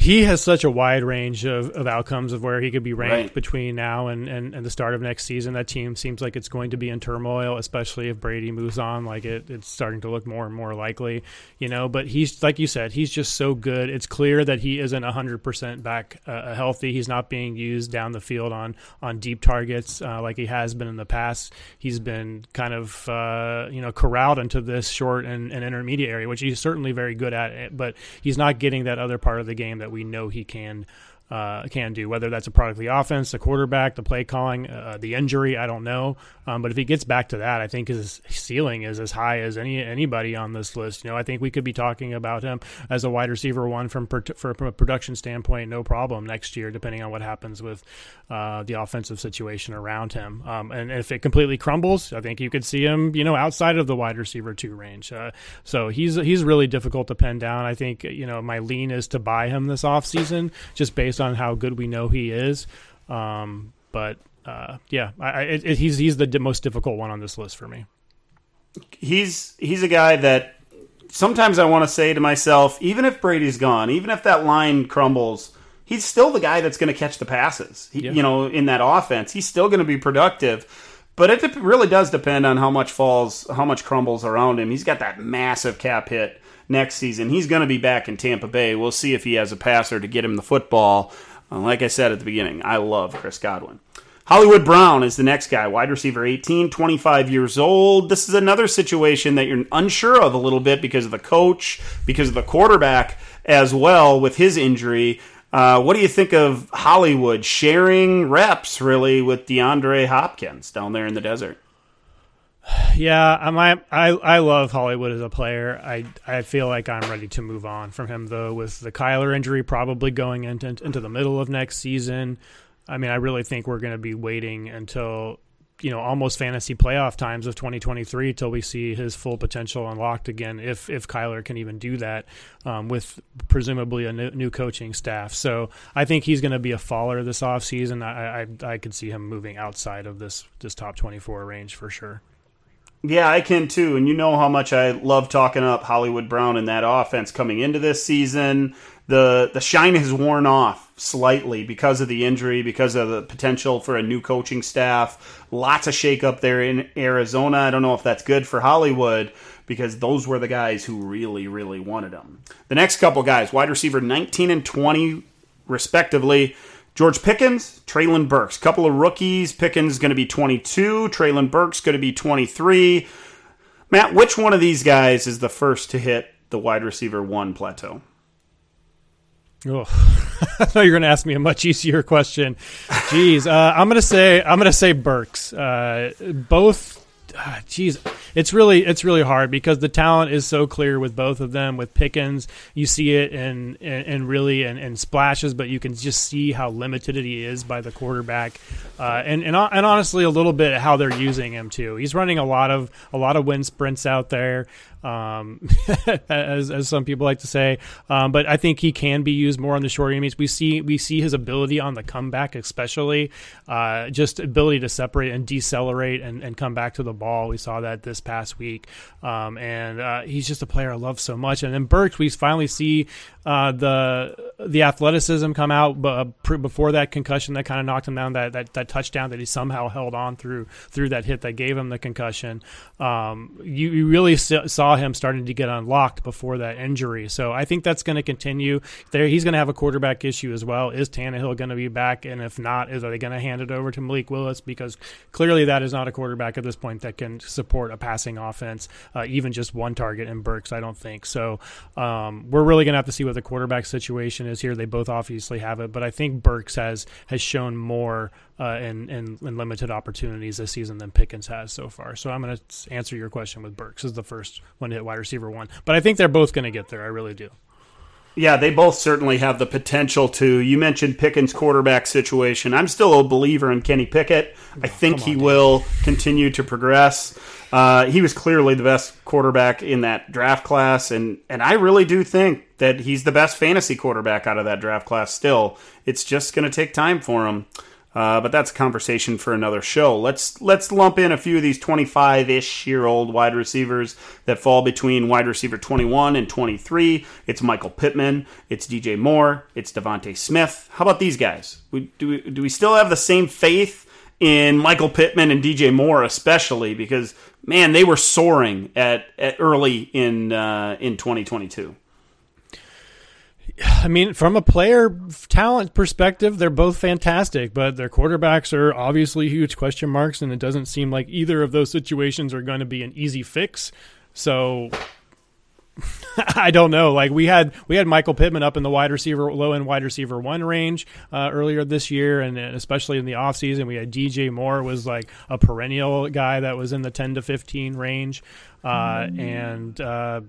He has such a wide range of, of outcomes of where he could be ranked right. between now and, and, and, the start of next season. That team seems like it's going to be in turmoil, especially if Brady moves on. Like it, it's starting to look more and more likely, you know. But he's like you said, he's just so good. It's clear that he isn't hundred percent back uh, healthy. He's not being used down the field on on deep targets uh, like he has been in the past. He's been kind of uh, you know corralled into this short and, and intermediate area, which he's certainly very good at. But he's not getting that other part of the game that that we know he can uh, can do. Whether that's a product of the offense, the quarterback, the play calling, uh, the injury, I don't know. Um, but if he gets back to that, I think his ceiling is as high as any anybody on this list. You know, I think we could be talking about him as a wide receiver one from for, from a production standpoint, no problem next year, depending on what happens with uh, the offensive situation around him. Um, and if it completely crumbles, I think you could see him, you know, outside of the wide receiver two range. Uh, so he's he's really difficult to pin down. I think you know my lean is to buy him this offseason just based on how good we know he is. Um, but uh, yeah, I, it, it, he's he's the most difficult one on this list for me. He's he's a guy that sometimes I want to say to myself, even if Brady's gone, even if that line crumbles, he's still the guy that's going to catch the passes. He, yeah. You know, in that offense, he's still going to be productive. But it really does depend on how much falls, how much crumbles around him. He's got that massive cap hit next season. He's going to be back in Tampa Bay. We'll see if he has a passer to get him the football. Uh, like I said at the beginning, I love Chris Godwin. Hollywood Brown is the next guy, wide receiver 18, 25 years old. This is another situation that you're unsure of a little bit because of the coach, because of the quarterback as well with his injury. Uh, what do you think of Hollywood sharing reps really with DeAndre Hopkins down there in the desert? [sighs] Yeah, I'm, I I love Hollywood as a player. I I feel like I'm ready to move on from him though. With the Kyler injury probably going into into the middle of next season, I mean, I really think we're going to be waiting until you know almost fantasy playoff times of 2023 till we see his full potential unlocked again. If if Kyler can even do that um, with presumably a new, new, coaching staff, so I think he's going to be a faller this offseason. I, I I could see him moving outside of this this top 24 range for sure. Yeah, I can too. And you know how much I love talking up Hollywood Brown and that offense coming into this season the the shine has worn off slightly because of the injury, because of the potential for a new coaching staff. Lots of shakeup there in Arizona. I don't know if that's good for Hollywood because those were the guys who really, really wanted them. The next couple guys, wide receiver 19 and 20, respectively. George Pickens, Treylon Burks. Couple of rookies. Pickens going to be 22. Treylon Burks going to be 23. Matt, which one of these guys is the first to hit the wide receiver one plateau? Oh, [laughs] I thought you were going to ask me a much easier question. Jeez, uh, I'm going to say I'm going to say Burks. Uh, both Jeez, it's really it's really hard because the talent is so clear with both of them. With Pickens, you see it and and really and, and splashes, but you can just see how limited he is by the quarterback, uh, and and and honestly, a little bit how they're using him too. He's running a lot of a lot of wind sprints out there um, [laughs] as, as some people like to say. Um, but I think he can be used more on the short games. We see we see his ability on the comeback, especially uh, just ability to separate and decelerate and, and come back to the ball. We saw that this past week, um, and uh, he's just a player I love so much. And then Burks, we finally see uh, the the athleticism come out, but uh, before that concussion that kind of knocked him down, that, that that touchdown that he somehow held on through through that hit that gave him the concussion. Um, you, you really saw him starting to get unlocked before that injury. So I think that's going to continue. There, he's going to have a quarterback issue as well. Is Tannehill going to be back? And if not, is are they going to hand it over to Malik Willis? Because clearly that is not a quarterback at this point that can support a passing offense, uh, even just one target in Burks. I don't think so. Um, we're really going to have to see what the quarterback situation is here. They both obviously have it, but I think Burks has has shown more uh, in, in, in limited opportunities this season than Pickens has so far. So I'm going to answer your question with Burks as the first one to hit wide receiver one, but I think they're both going to get there. I really do. Yeah, they both certainly have the potential to. You mentioned Pickens' quarterback situation. I'm still a believer in Kenny Pickett. I think on, he dude. will continue to progress. Uh, he was clearly the best quarterback in that draft class, and and I really do think that he's the best fantasy quarterback out of that draft class. Still, it's just going to take time for him. Uh, but that's a conversation for another show. Let's let's lump in a few of these 25-ish year old wide receivers that fall between wide receiver 21 and 23. It's Michael Pittman, it's DJ Moore, it's DeVonta Smith. How about these guys? We, do we, do we still have the same faith in Michael Pittman and DJ Moore, especially because man, they were soaring at, at early in uh, in 2022. I mean, from a player talent perspective, they're both fantastic, but their quarterbacks are obviously huge question marks, and it doesn't seem like either of those situations are going to be an easy fix. So [laughs] I don't know. Like we had we had Michael Pittman up in the wide receiver low end wide receiver one range uh, earlier this year, and especially in the offseason. we had DJ Moore was like a perennial guy that was in the ten to fifteen range, uh, mm-hmm. and uh,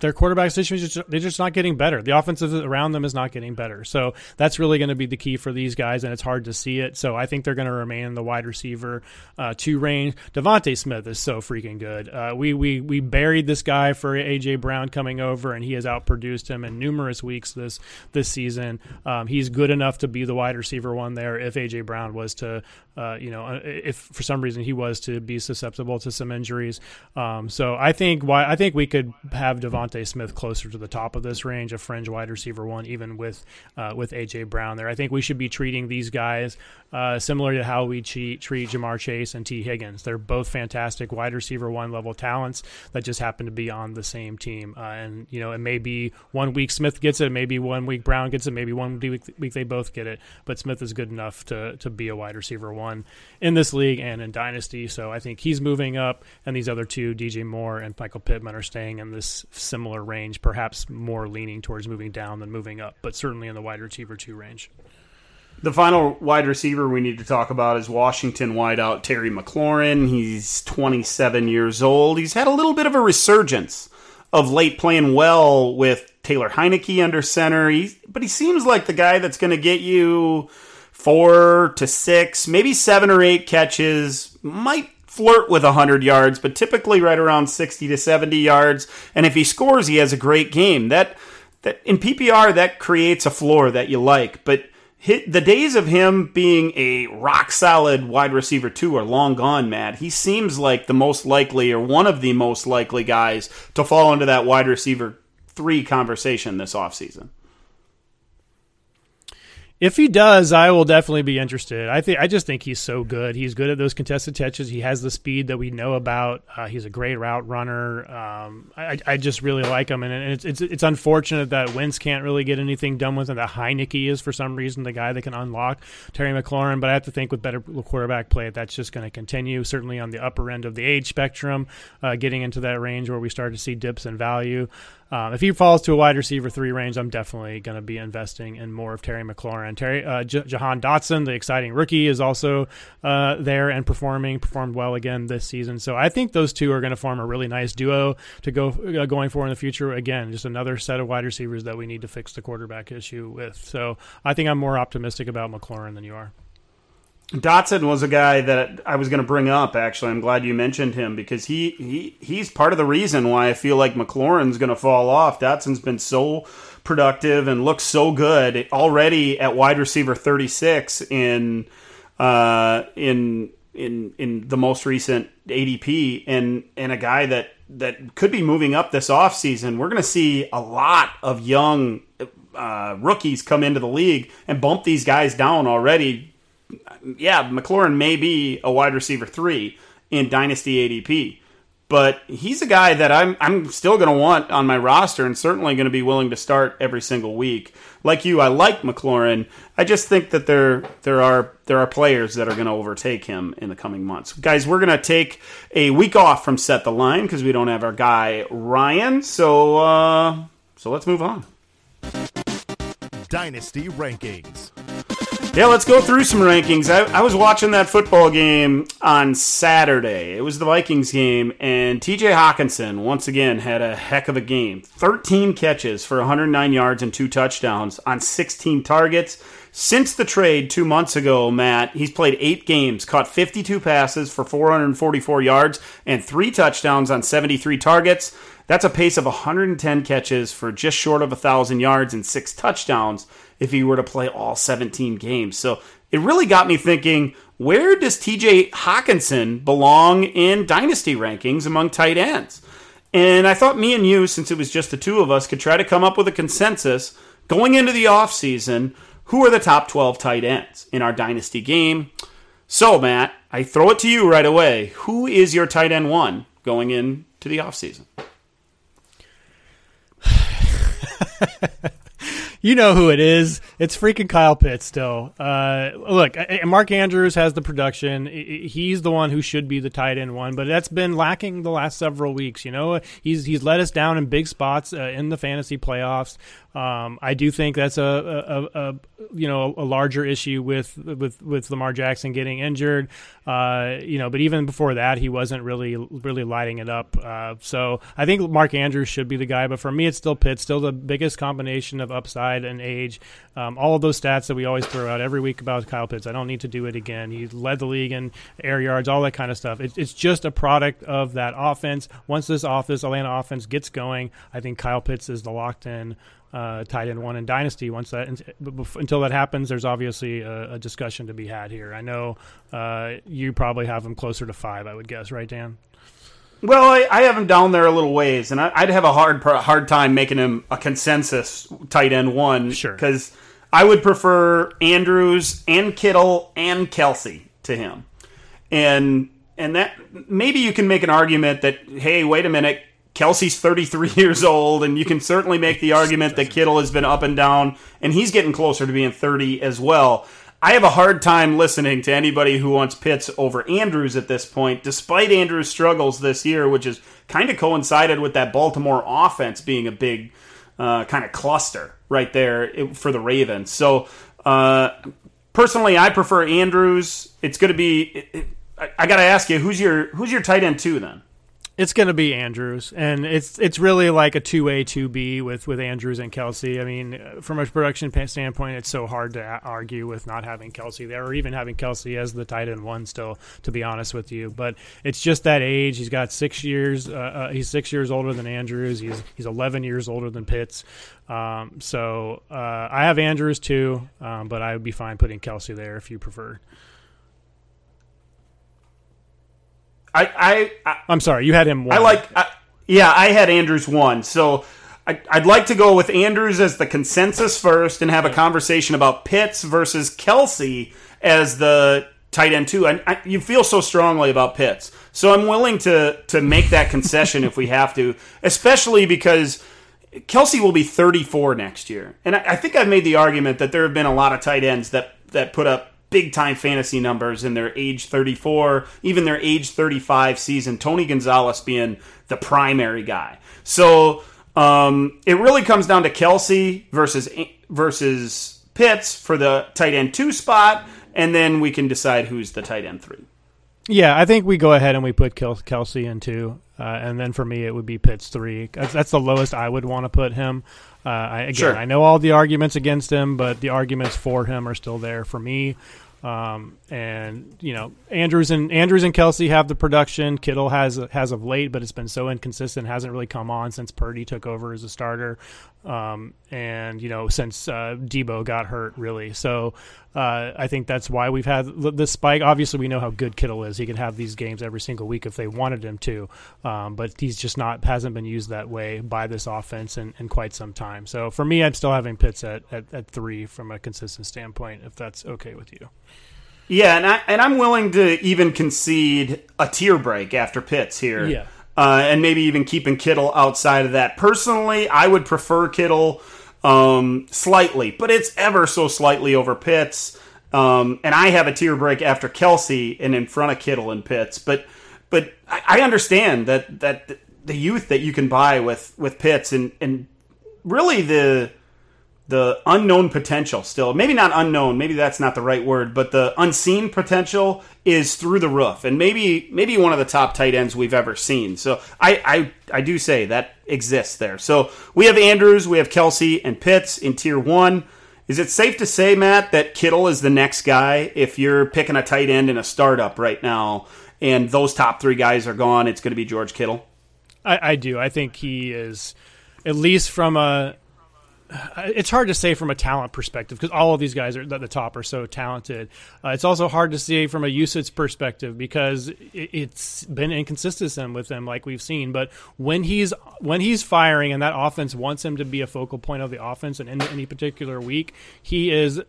their quarterback situation is just, they're just not getting better. The offensive around them is not getting better. So that's really going to be the key for these guys, and it's hard to see it. So I think they're going to remain in the wide receiver uh, two range. DeVonta Smith is so freaking good. Uh, we we we buried this guy for AJ Brown coming over, and he has outproduced him in numerous weeks this this season. Um, he's good enough to be the wide receiver one there if AJ Brown was to uh, you know, uh, if for some reason he was to be susceptible to some injuries. Um, so I think why I think we could have DeVonta Smith closer to the top of this range, a fringe wide receiver one, even with uh, with AJ Brown there. I think we should be treating these guys uh, similar to how we treat, treat Ja'Marr Chase and Tee Higgins. They're both fantastic wide receiver one level talents that just happen to be on the same team. Uh, and you know, it may be one week Smith gets it, maybe one week Brown gets it, maybe one week, week they both get it. But Smith is good enough to to be a wide receiver one in this league and in Dynasty. So I think he's moving up, and these other two, DJ Moore and Michael Pittman, are staying in this range, perhaps more leaning towards moving down than moving up, but certainly in the wide receiver two range. The final wide receiver we need to talk about is Washington wideout Terry McLaurin. He's 27 years old. He's had a little bit of a resurgence of late, playing well with Taylor Heinicke under center. He, but he seems like the guy that's going to get you four to six, maybe seven or eight catches. Might flirt with 100 yards, but typically right around 60 to 70 yards. And if he scores, he has a great game. That that in PPR that creates a floor that you like, but hit, the days of him being a rock solid wide receiver two are long gone, Matt. He seems like the most likely or one of the most likely guys to fall into that wide receiver three conversation this offseason. If he does, I will definitely be interested. I think I just think he's so good. He's good at those contested catches. He has the speed that we know about. Uh, he's a great route runner. Um, I, I, just really like him, and it's, it's it's unfortunate that Wentz can't really get anything done with him. That Heinicke is for some reason the guy that can unlock Terry McLaurin. But I have to think with better quarterback play, that's just going to continue. Certainly on the upper end of the age spectrum, uh, getting into that range where we start to see dips in value. Um, if he falls to a wide receiver three range, I'm definitely going to be investing in more of Terry McLaurin. Terry uh, J- Jahan Dotson, the exciting rookie, is also uh, there and performing, performed well again this season. So I think those two are going to form a really nice duo to go uh, going for in the future. Again, just another set of wide receivers that we need to fix the quarterback issue with. So I think I'm more optimistic about McLaurin than you are. Dotson was a guy that I was going to bring up. Actually, I'm glad you mentioned him because he, he he's part of the reason why I feel like McLaurin's going to fall off. Dotson's been so productive and looks so good already at wide receiver 36 in uh, in in in the most recent ADP, and and a guy that that could be moving up this offseason. We're going to see a lot of young uh, rookies come into the league and bump these guys down already yeah, McLaurin may be a wide receiver three in dynasty ADP, but he's a guy that I'm I'm still going to want on my roster and certainly going to be willing to start every single week. Like you, I like McLaurin. I just think that there there are there are players that are going to overtake him in the coming months. Guys, we're going to take a week off from set the line because we don't have our guy Ryan. So uh, so let's move on. Dynasty rankings. Yeah, let's go through some rankings. I, I, was watching that football game on Saturday. It was the Vikings game, and TJ Hockenson once again had a heck of a game. 13 catches for 109 yards and two touchdowns on 16 targets. Since the trade two months ago, Matt, he's played eight games, caught 52 passes for 444 yards and three touchdowns on 73 targets. That's a pace of 110 catches for just short of 1,000 yards and six touchdowns if he were to play all 17 games. So it really got me thinking where does TJ Hockenson belong in dynasty rankings among tight ends? And I thought me and you, since it was just the two of us, could try to come up with a consensus going into the offseason. Who are the top 12 tight ends in our dynasty game? So, Matt, I throw it to you right away. Who is your tight end one going into the offseason? [laughs] you know who it is. It's freaking Kyle Pitts still. Uh, look, Mark Andrews has the production. He's the one who should be the tight end one, but that's been lacking the last several weeks. You know, he's he's let us down in big spots uh, in the fantasy playoffs. Um, I do think that's a, a, a, you know a larger issue with with with Lamar Jackson getting injured. Uh, you know, but even before that, he wasn't really really lighting it up. Uh, so I think Mark Andrews should be the guy. But for me, it's still Pitt, still the biggest combination of upside and age. Um, all of those stats that we always throw out every week about Kyle Pitts. I don't need to do it again. He led the league in air yards, all that kind of stuff. It, it's just a product of that offense. Once this office Atlanta offense gets going, I think Kyle Pitts is the locked in uh, tight end one in Dynasty. Once that until that happens, there's obviously a, a discussion to be had here. I know uh, you probably have him closer to five, I would guess, right, Dan? Well, I, I have him down there a little ways, and I, would have a hard hard time making him a consensus tight end one. Sure, because I would prefer Andrews and Kittle and Kelce to him, and and that maybe you can make an argument that hey, wait a minute, Kelce's 33 [laughs] years old, and you can certainly make the argument that Kittle has been up and down, and he's getting closer to being 30 as well. I have a hard time listening to anybody who wants Pitts over Andrews at this point, despite Andrews' struggles this year, which has kind of coincided with that Baltimore offense being a big uh, kind of cluster right there for the Ravens. So, uh, personally, I prefer Andrews. It's going to be. It, it, I, I got to ask you, who's your who's your tight end two then? It's going to be Andrews, and it's it's really like a two A two B with with Andrews and Kelce. I mean, from a production standpoint, it's so hard to argue with not having Kelce there, or even having Kelce as the tight end one. Still, to be honest with you, but it's just that age. He's got six years. Uh, uh, he's six years older than Andrews. He's he's eleven years older than Pitts. Um, so uh, I have Andrews too, um, but I would be fine putting Kelce there if you prefer. I, I, I am sorry, you had him one. I like, I, yeah, I had Andrews one. So I, would like to go with Andrews as the consensus first and have a conversation about Pitts versus Kelce as the tight end two. And you feel so strongly about Pitts, so I'm willing to to make that concession if we have to, especially because. Kelce will be 34 next year. And I, I think I've made the argument that there have been a lot of tight ends that, that put up big time fantasy numbers in their age 34, even their age 35 season. Tony Gonzalez being the primary guy. So Um, it really comes down to Kelce versus versus Pitts for the tight end two spot, and then we can decide who's the tight end three. Yeah, I think we go ahead and we put Kelce in two, uh, and then for me it would be Pitts three. That's, that's the lowest I would want to put him. Uh, I, again, Sure. I know all the arguments against him, but the arguments for him are still there for me. Um, and you know, Andrews and Andrews and Kelce have the production. Kittle has has of late, but it's been so inconsistent. Hasn't really come on since Purdy took over as a starter, um, and you know since uh, Deebo got hurt, really. So uh, I think that's why we've had this spike. Obviously, we know how good Kittle is. He can have these games every single week if they wanted him to, um, but he's just not hasn't been used that way by this offense in, in quite some time. So for me, I'm still having Pitts at, at, at three from a consistent standpoint. If that's okay with you. Yeah, and I and I'm willing to even concede a tier break after Pitts here. Yeah. Uh, and maybe even keeping Kittle outside of that. Personally, I would prefer Kittle um, slightly, but it's ever so slightly over Pitts. Um, and I have a tier break after Kelce and in front of Kittle and Pitts. But but I, understand that that the youth that you can buy with with Pitts and and really the the unknown potential still maybe not unknown maybe that's not the right word but the unseen potential is through the roof and maybe maybe one of the top tight ends we've ever seen so i i, I do say that exists there so we have andrews we have kelce and pitts in tier one is it safe to say matt that kittle is the next guy if you're picking a tight end in a startup right now and those top three guys are gone it's going to be george kittle I, I do. I think he is, at least from a. It's hard to say from a talent perspective because all of these guys are at the top are so talented. Uh, it's also hard to see from a usage perspective because it, it's been inconsistent with him, like we've seen. But when he's when he's firing and that offense wants him to be a focal point of the offense, and in any particular week, he is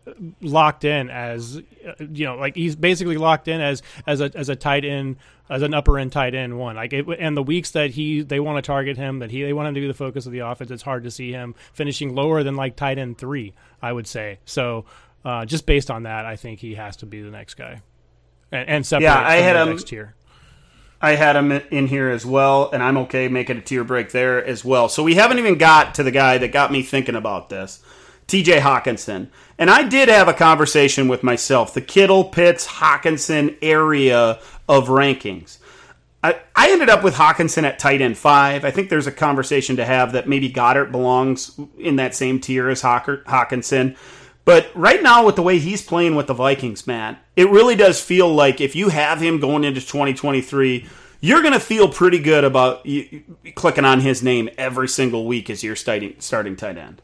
locked in as uh, you know, like he's basically locked in as as a as a tight end as an upper end tight end one. Like it, and the weeks that he they want to target him, that he they want him to be the focus of the offense. It's hard to see him finishing lower than like tight end three. I would say so. Uh, just based on that, I think he has to be the next guy, and, and separate Yeah, I from had the him- next tier. I had him in here as well, and I'm okay making a tier break there as well. So we haven't even got to the guy that got me thinking about this, TJ Hockenson. And I did have a conversation with myself, the Kittle, Pitts, Hockenson area of rankings. I, I ended up with Hockenson at tight end five. I think there's a conversation to have that maybe Goedert belongs in that same tier as Hawker, Hockenson. But right now, with the way he's playing with the Vikings, man, it really does feel like if you have him going into 2023, you're going to feel pretty good about clicking on his name every single week as your starting, starting tight end.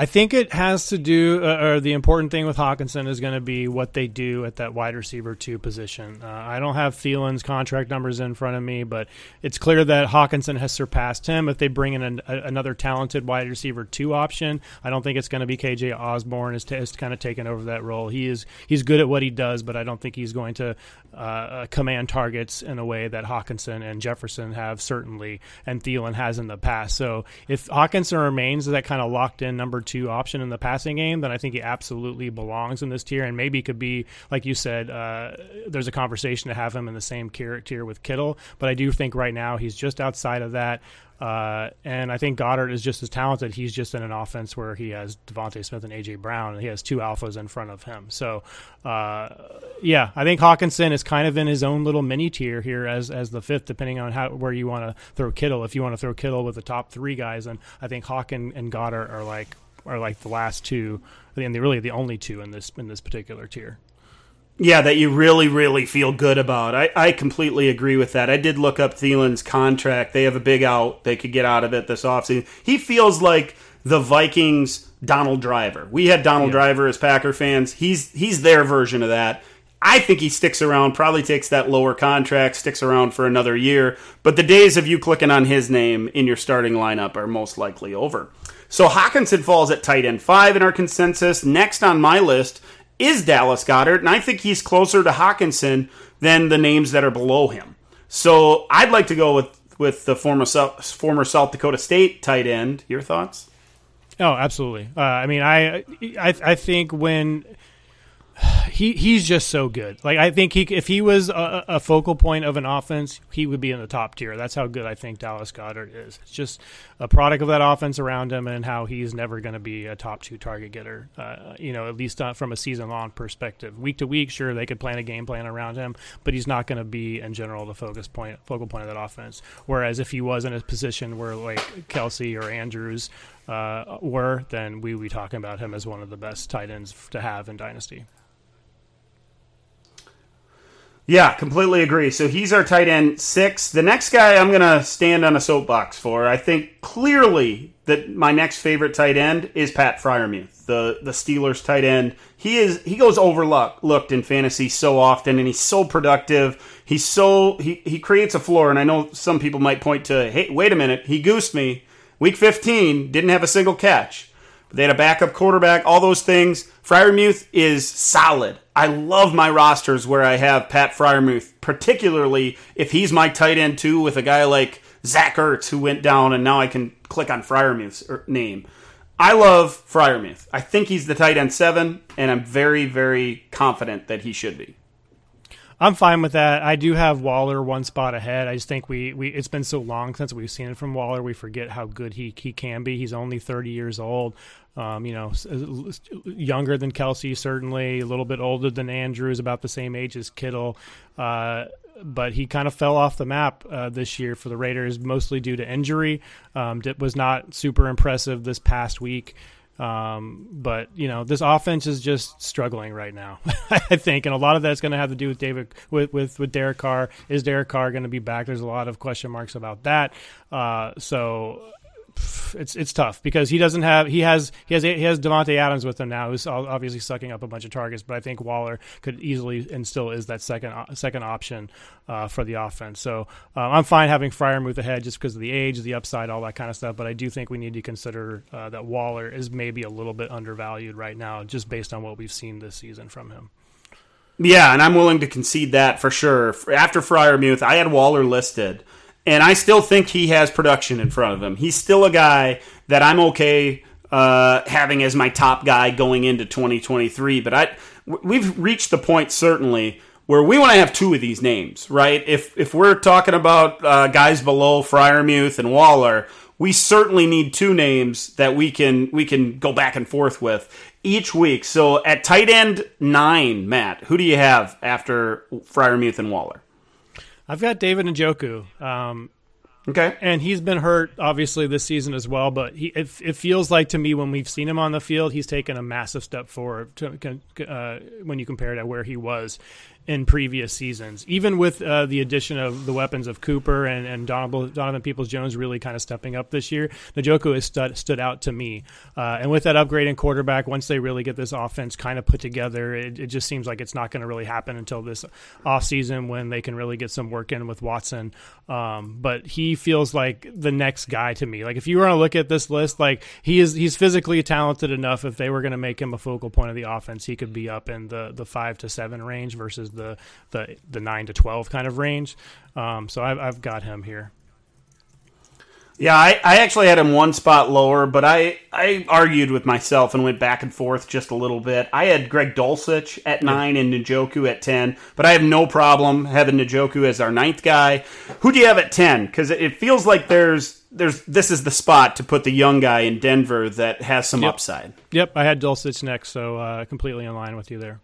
I think it has to do, uh, or the important thing with Hockenson is going to be what they do at that wide receiver two position. Uh, I don't have Thielen's contract numbers in front of me, but it's clear that Hockenson has surpassed him. If they bring in an, a, another talented wide receiver two option, I don't think it's going to be KJ Osborn is, t- is kind of taken over that role. He is he's good at what he does, but I don't think he's going to uh, command targets in a way that Hockenson and Jefferson have certainly, and Thielen has in the past. So if Hockenson remains that kind of locked in number two option in the passing game, then I think he absolutely belongs in this tier, and maybe could be like you said. Uh, there's a conversation to have him in the same tier tier with Kittle, but I do think right now he's just outside of that. Uh, and I think Goedert is just as talented. He's just in an offense where he has DeVonta Smith and AJ Brown, and he has two alphas in front of him. So, uh, yeah, I think Hockenson is kind of in his own little mini tier here as as the fifth, depending on how where you want to throw Kittle. If you want to throw Kittle with the top three guys, then I think Hawk and, and Goedert are like are like the last two, and they're really the only two in this in this particular tier. Yeah, that you really, really feel good about. I, I completely agree with that. I did look up Thielen's contract. They have a big out they could get out of it this offseason. He feels like the Vikings Donald Driver. We had Donald Driver as Packer fans. He's he's their version of that. I think he sticks around, probably takes that lower contract, sticks around for another year. But the days of you clicking on his name in your starting lineup are most likely over. So Hockenson falls at tight end five in our consensus. Next on my list is Dallas Goedert, and I think he's closer to Hockenson than the names that are below him. So I'd like to go with with the former South, former South Dakota State tight end. Your thoughts? Oh, absolutely. Uh, I mean, I, I I think when he he's just so good. Like I think he if he was a, a, focal point of an offense, he would be in the top tier. That's how good I think Dallas Goedert is. It's just a product of that offense around him and how he's never going to be a top two target getter. Uh, you know, at least uh, from a season long perspective. Week to week, sure they could plan a game plan around him, but he's not going to be in general the focus point focal point of that offense. Whereas if he was in a position where like Kelce or Andrews uh, were, then we would be talking about him as one of the best tight ends to have in Dynasty. Yeah, completely agree. So he's our tight end six. The next guy I'm going to stand on a soapbox for. I think clearly that my next favorite tight end is Pat Freiermuth, the the Steelers tight end. He is he goes overlooked in fantasy so often, and he's so productive. He's so he he creates a floor. And I know some people might point to, hey, wait a minute, he goosed me. Week 15 didn't have a single catch. They had a backup quarterback, all those things. Freiermuth is solid. I love my rosters where I have Pat Freiermuth, particularly if he's my tight end too, with a guy like Zach Ertz who went down, and now I can click on Freiermuth's er, name. I love Freiermuth. I think he's the tight end seven, and I'm very, very confident that he should be. I'm fine with that. I do have Waller one spot ahead. I just think we, we it's been so long since we've seen it from Waller. We forget how good he, he can be. He's only 30 years old. Um, you know, younger than Kelce, certainly a little bit older than Andrews, about the same age as Kittle. Uh, but he kind of fell off the map uh, this year for the Raiders, mostly due to injury. Um, was not super impressive this past week. Um, but you know, this offense is just struggling right now. [laughs] I think, and a lot of that's going to have to do with David with with with Derek Carr. Is Derek Carr going to be back? There's a lot of question marks about that. Uh, so it's it's tough because he doesn't have he has he has he has Davante Adams with him now who's obviously sucking up a bunch of targets, but I think Waller could easily and still is that second uh, second option uh, for the offense. So um, I'm fine having Freiermuth ahead just because of the age, the upside, all that kind of stuff. But I do think we need to consider uh, that Waller is maybe a little bit undervalued right now, just based on what we've seen this season from him. Yeah, and I'm willing to concede that for sure. After Freiermuth, I had Waller listed and I still think he has production in front of him. He's still a guy that I'm okay uh, having as my top guy going into 2023. But I, we've reached the point certainly where we want to have two of these names, right? If if we're talking about uh, guys below Freiermuth and Waller, we certainly need two names that we can we can go back and forth with each week. So at tight end nine, Matt, who do you have after Freiermuth and Waller? I've got David Njoku. Um, okay, and he's been hurt obviously this season as well. But he, it, it, feels like to me when we've seen him on the field, he's taken a massive step forward to, uh, when you compare it to where he was in previous seasons. Even with uh, the addition of the weapons of Cooper and, and Donovan, Peoples Jones really kind of stepping up this year, Njoku has stood, stood out to me. Uh, and with that upgrade in quarterback, once they really get this offense kind of put together, it, it just seems like it's not going to really happen until this offseason when they can really get some work in with Watson. Um, but he feels like the next guy to me. Like if you were to look at this list, like he is he's physically talented enough. If they were going to make him a focal point of the offense, he could be up in the the five to seven range versus the the the nine to twelve kind of range. Um, so I've, I've got him here. Yeah, I, I actually had him one spot lower, but I, I argued with myself and went back and forth just a little bit. I had Greg Dulcich at nine and Njoku at ten, but I have no problem having Njoku as our ninth guy. Who do you have at ten? Because it feels like there's there's this is the spot to put the young guy in Denver that has some yep. upside. Yep, I had Dulcich next, so uh, completely in line with you there.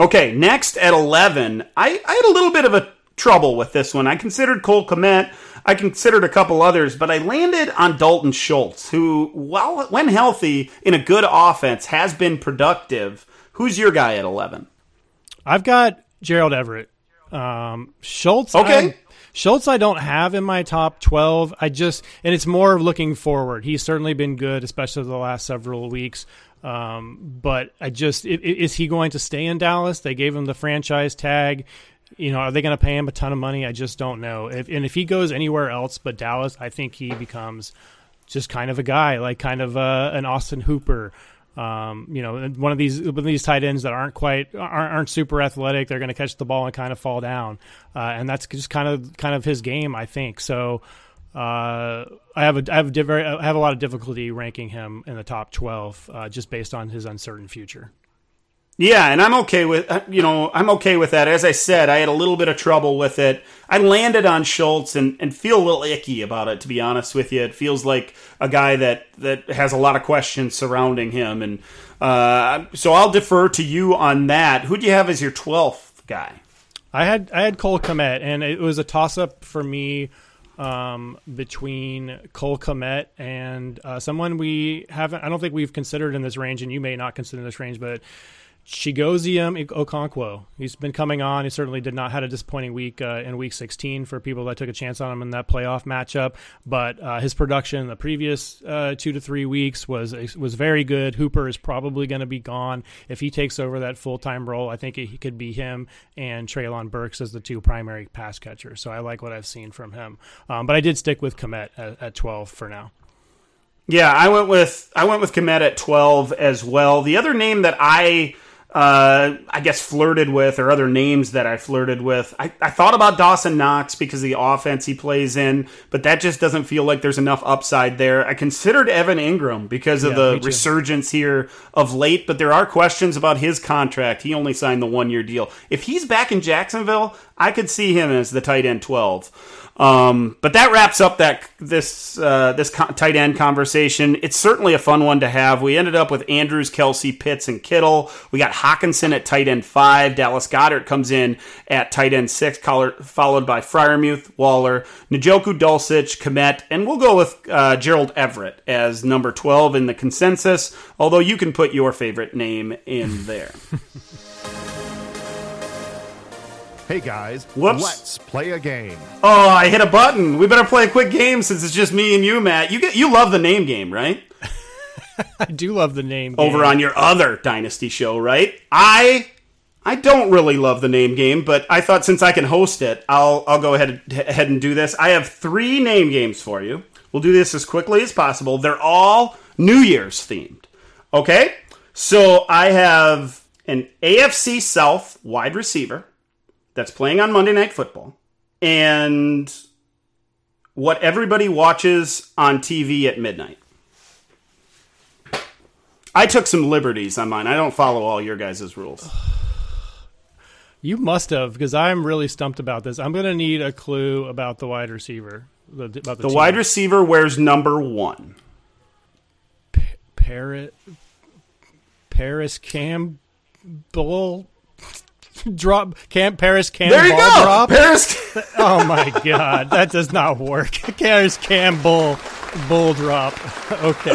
Okay, next at 11, I, I had a little bit of a trouble with this one. I considered Cole Kmet. I considered a couple others, but I landed on Dalton Schultz, who, while when healthy in a good offense, has been productive. Who's your guy at 11? I've got Gerald Everett. Um, Schultz. Okay. I'm, Schultz, I don't have in my top 12. I just, and it's more of looking forward. He's certainly been good, especially the last several weeks. Um, but I just is he going to stay in Dallas? They gave him the franchise tag. You know, are they going to pay him a ton of money? I just don't know. If, and if he goes anywhere else but Dallas, I think he becomes just kind of a guy, like kind of uh, an Austin Hooper. Um, you know, one of these one of these tight ends that aren't quite aren't, aren't super athletic. They're going to catch the ball and kind of fall down, uh, and that's just kind of kind of his game, I think. So uh, I have a I have, a I have a lot of difficulty ranking him in the top twelve, uh, just based on his uncertain future. Yeah, and I'm okay with uh, you know I'm okay with that. As I said, I had a little bit of trouble with it. I landed on Schultz and, and feel a little icky about it. To be honest with you, it feels like a guy that that has a lot of questions surrounding him, and uh, so I'll defer to you on that. Who do you have as your twelfth guy? I had I had Cole Kmet, and it was a toss up for me um, between Cole Kmet and uh, someone we haven't. I don't think we've considered in this range, and you may not consider this range, but Chigoziem Okonkwo. He's been coming on. He certainly did not had a disappointing week uh, in week 16 for people that took a chance on him in that playoff matchup. But uh, his production in the previous uh, two to three weeks was was very good. Hooper is probably going to be gone if he takes over that full time role. I think he could be him and Treylon Burks as the two primary pass catchers. So I like what I've seen from him. Um, but I did stick with Kmet at, at 12 for now. Yeah, I went with I went with Kmet at 12 as well. The other name that I uh, I guess flirted with, or other names that I flirted with. I, I thought about Dawson Knox because of the offense he plays in, but that just doesn't feel like there's enough upside there. I considered Evan Engram because of Yeah, the resurgence here of late, but there are questions about his contract. He only signed the one year deal. If he's back in Jacksonville, I could see him as the tight end 12. Um, but that wraps up that this uh, this tight end conversation. It's certainly a fun one to have. We ended up with Andrews, Kelce, Pitts, and Kittle. We got Hockenson at tight end five. Dallas Goedert comes in at tight end six, followed by Freiermuth, Waller, Njoku, Dulcich, Kmet, and we'll go with uh, Gerald Everett as number twelve in the consensus. Although you can put your favorite name in there. [laughs] Hey guys, Whoops. let's play a game. oh, I hit a button. We better play a quick game since it's just me and you, Matt. You get you love the name game, right? I do love the name over game. on your other Dynasty show, right? I I don't really love the name game, but I thought since I can host it, I'll I'll go ahead ahead and do this. I have three name games for you. We'll do this as quickly as possible. They're all New Year's themed. Okay? So I have an AFC South wide receiver that's playing on Monday Night Football and what everybody watches on TV at midnight. I took some liberties on mine. I don't follow all your guys' rules. [sighs] You must have, because I'm really stumped about this. I'm going to need a clue about the wide receiver. The, about the, The wide receiver wears number one. Parrot, Parris Campbell [laughs] drop. Camp Parris Campbell There you go. drop. Paris. [laughs] oh my god, that does not work. [laughs] Parris Campbell bull drop. Okay.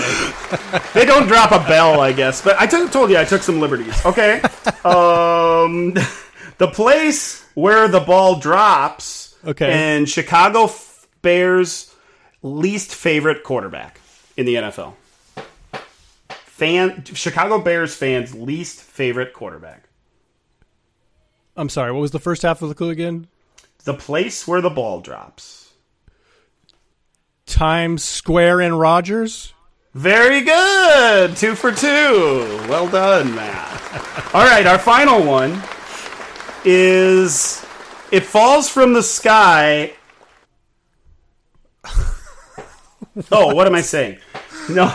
they don't drop a bell, I guess. But I took, told you I took some liberties. Okay. um, the place where the ball drops. Okay. And Chicago Bears' least favorite quarterback in the NFL. Fan Chicago Bears fans' least favorite quarterback. I'm sorry. What was the first half of the clue again? The place where the ball drops. Times Square in Rodgers. Very good. Two for two. Well done, Matt. All right, our final one is it falls from the sky. [laughs] Oh, what am I saying? No.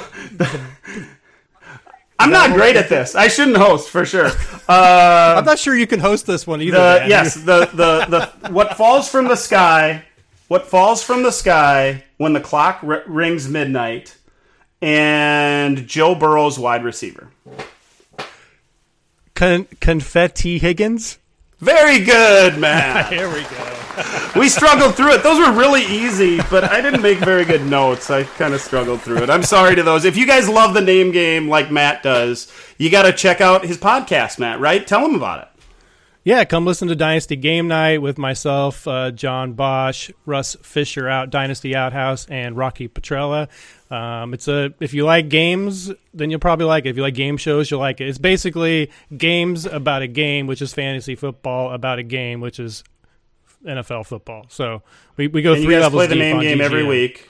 I'm not great at this. I shouldn't host for sure. Uh, I'm not sure you can host this one either. the, yes, the, the [laughs] the what falls from the sky, what falls from the sky when the clock r- rings midnight, and Joe Burrow's wide receiver. Con- confetti Higgins. Very good, [laughs] man. Here we go. [laughs] we struggled through it. Those were really easy, but I didn't make very good notes. I kind of struggled through it. I'm sorry to those. If you guys love the name game like Matt does, you got to check out his podcast, Matt. Right? Tell him about it. Yeah, come listen to Dynasty Game Night with myself, uh, John Bosch, Russ Fisher out Dynasty Outhouse, and Rocky Petrella. Um, it's a if you like games, then you'll probably like it. If you like game shows, you'll like it. It's basically games about a game, which is fantasy football about a game, which is NFL football. So we, we go And you three levels play the name game every week.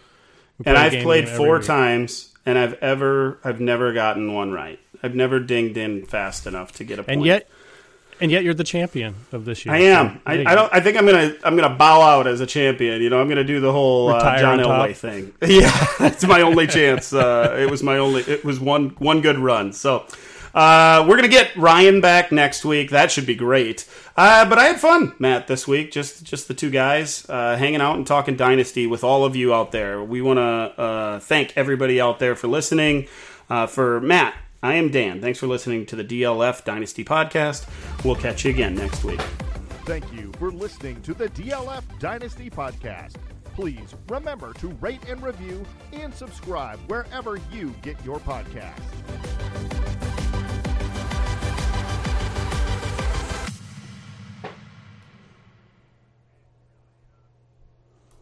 We and I've played four week. times, and I've ever I've never gotten one right. I've never dinged in fast enough to get a point. and yet, and yet you're the champion of this year. I am. So, I, I don't. I think I'm gonna. I'm gonna bow out as a champion. You know, I'm gonna do the whole uh, John. Elway thing. [laughs] Yeah, it's my only chance. Uh, it was my only. It was one one good run. So, Uh, we're gonna get Ryan back next week. That should be great. Uh, but I had fun, Matt, this week. Just just the two guys uh, hanging out and talking Dynasty with all of you out there. We want to uh, thank everybody out there for listening. Uh, for Matt, I am Dan. Thanks for listening to the DLF Dynasty podcast. We'll catch you again next week. Thank you for listening to the DLF Dynasty Podcast. Please remember to rate and review and subscribe wherever you get your podcasts.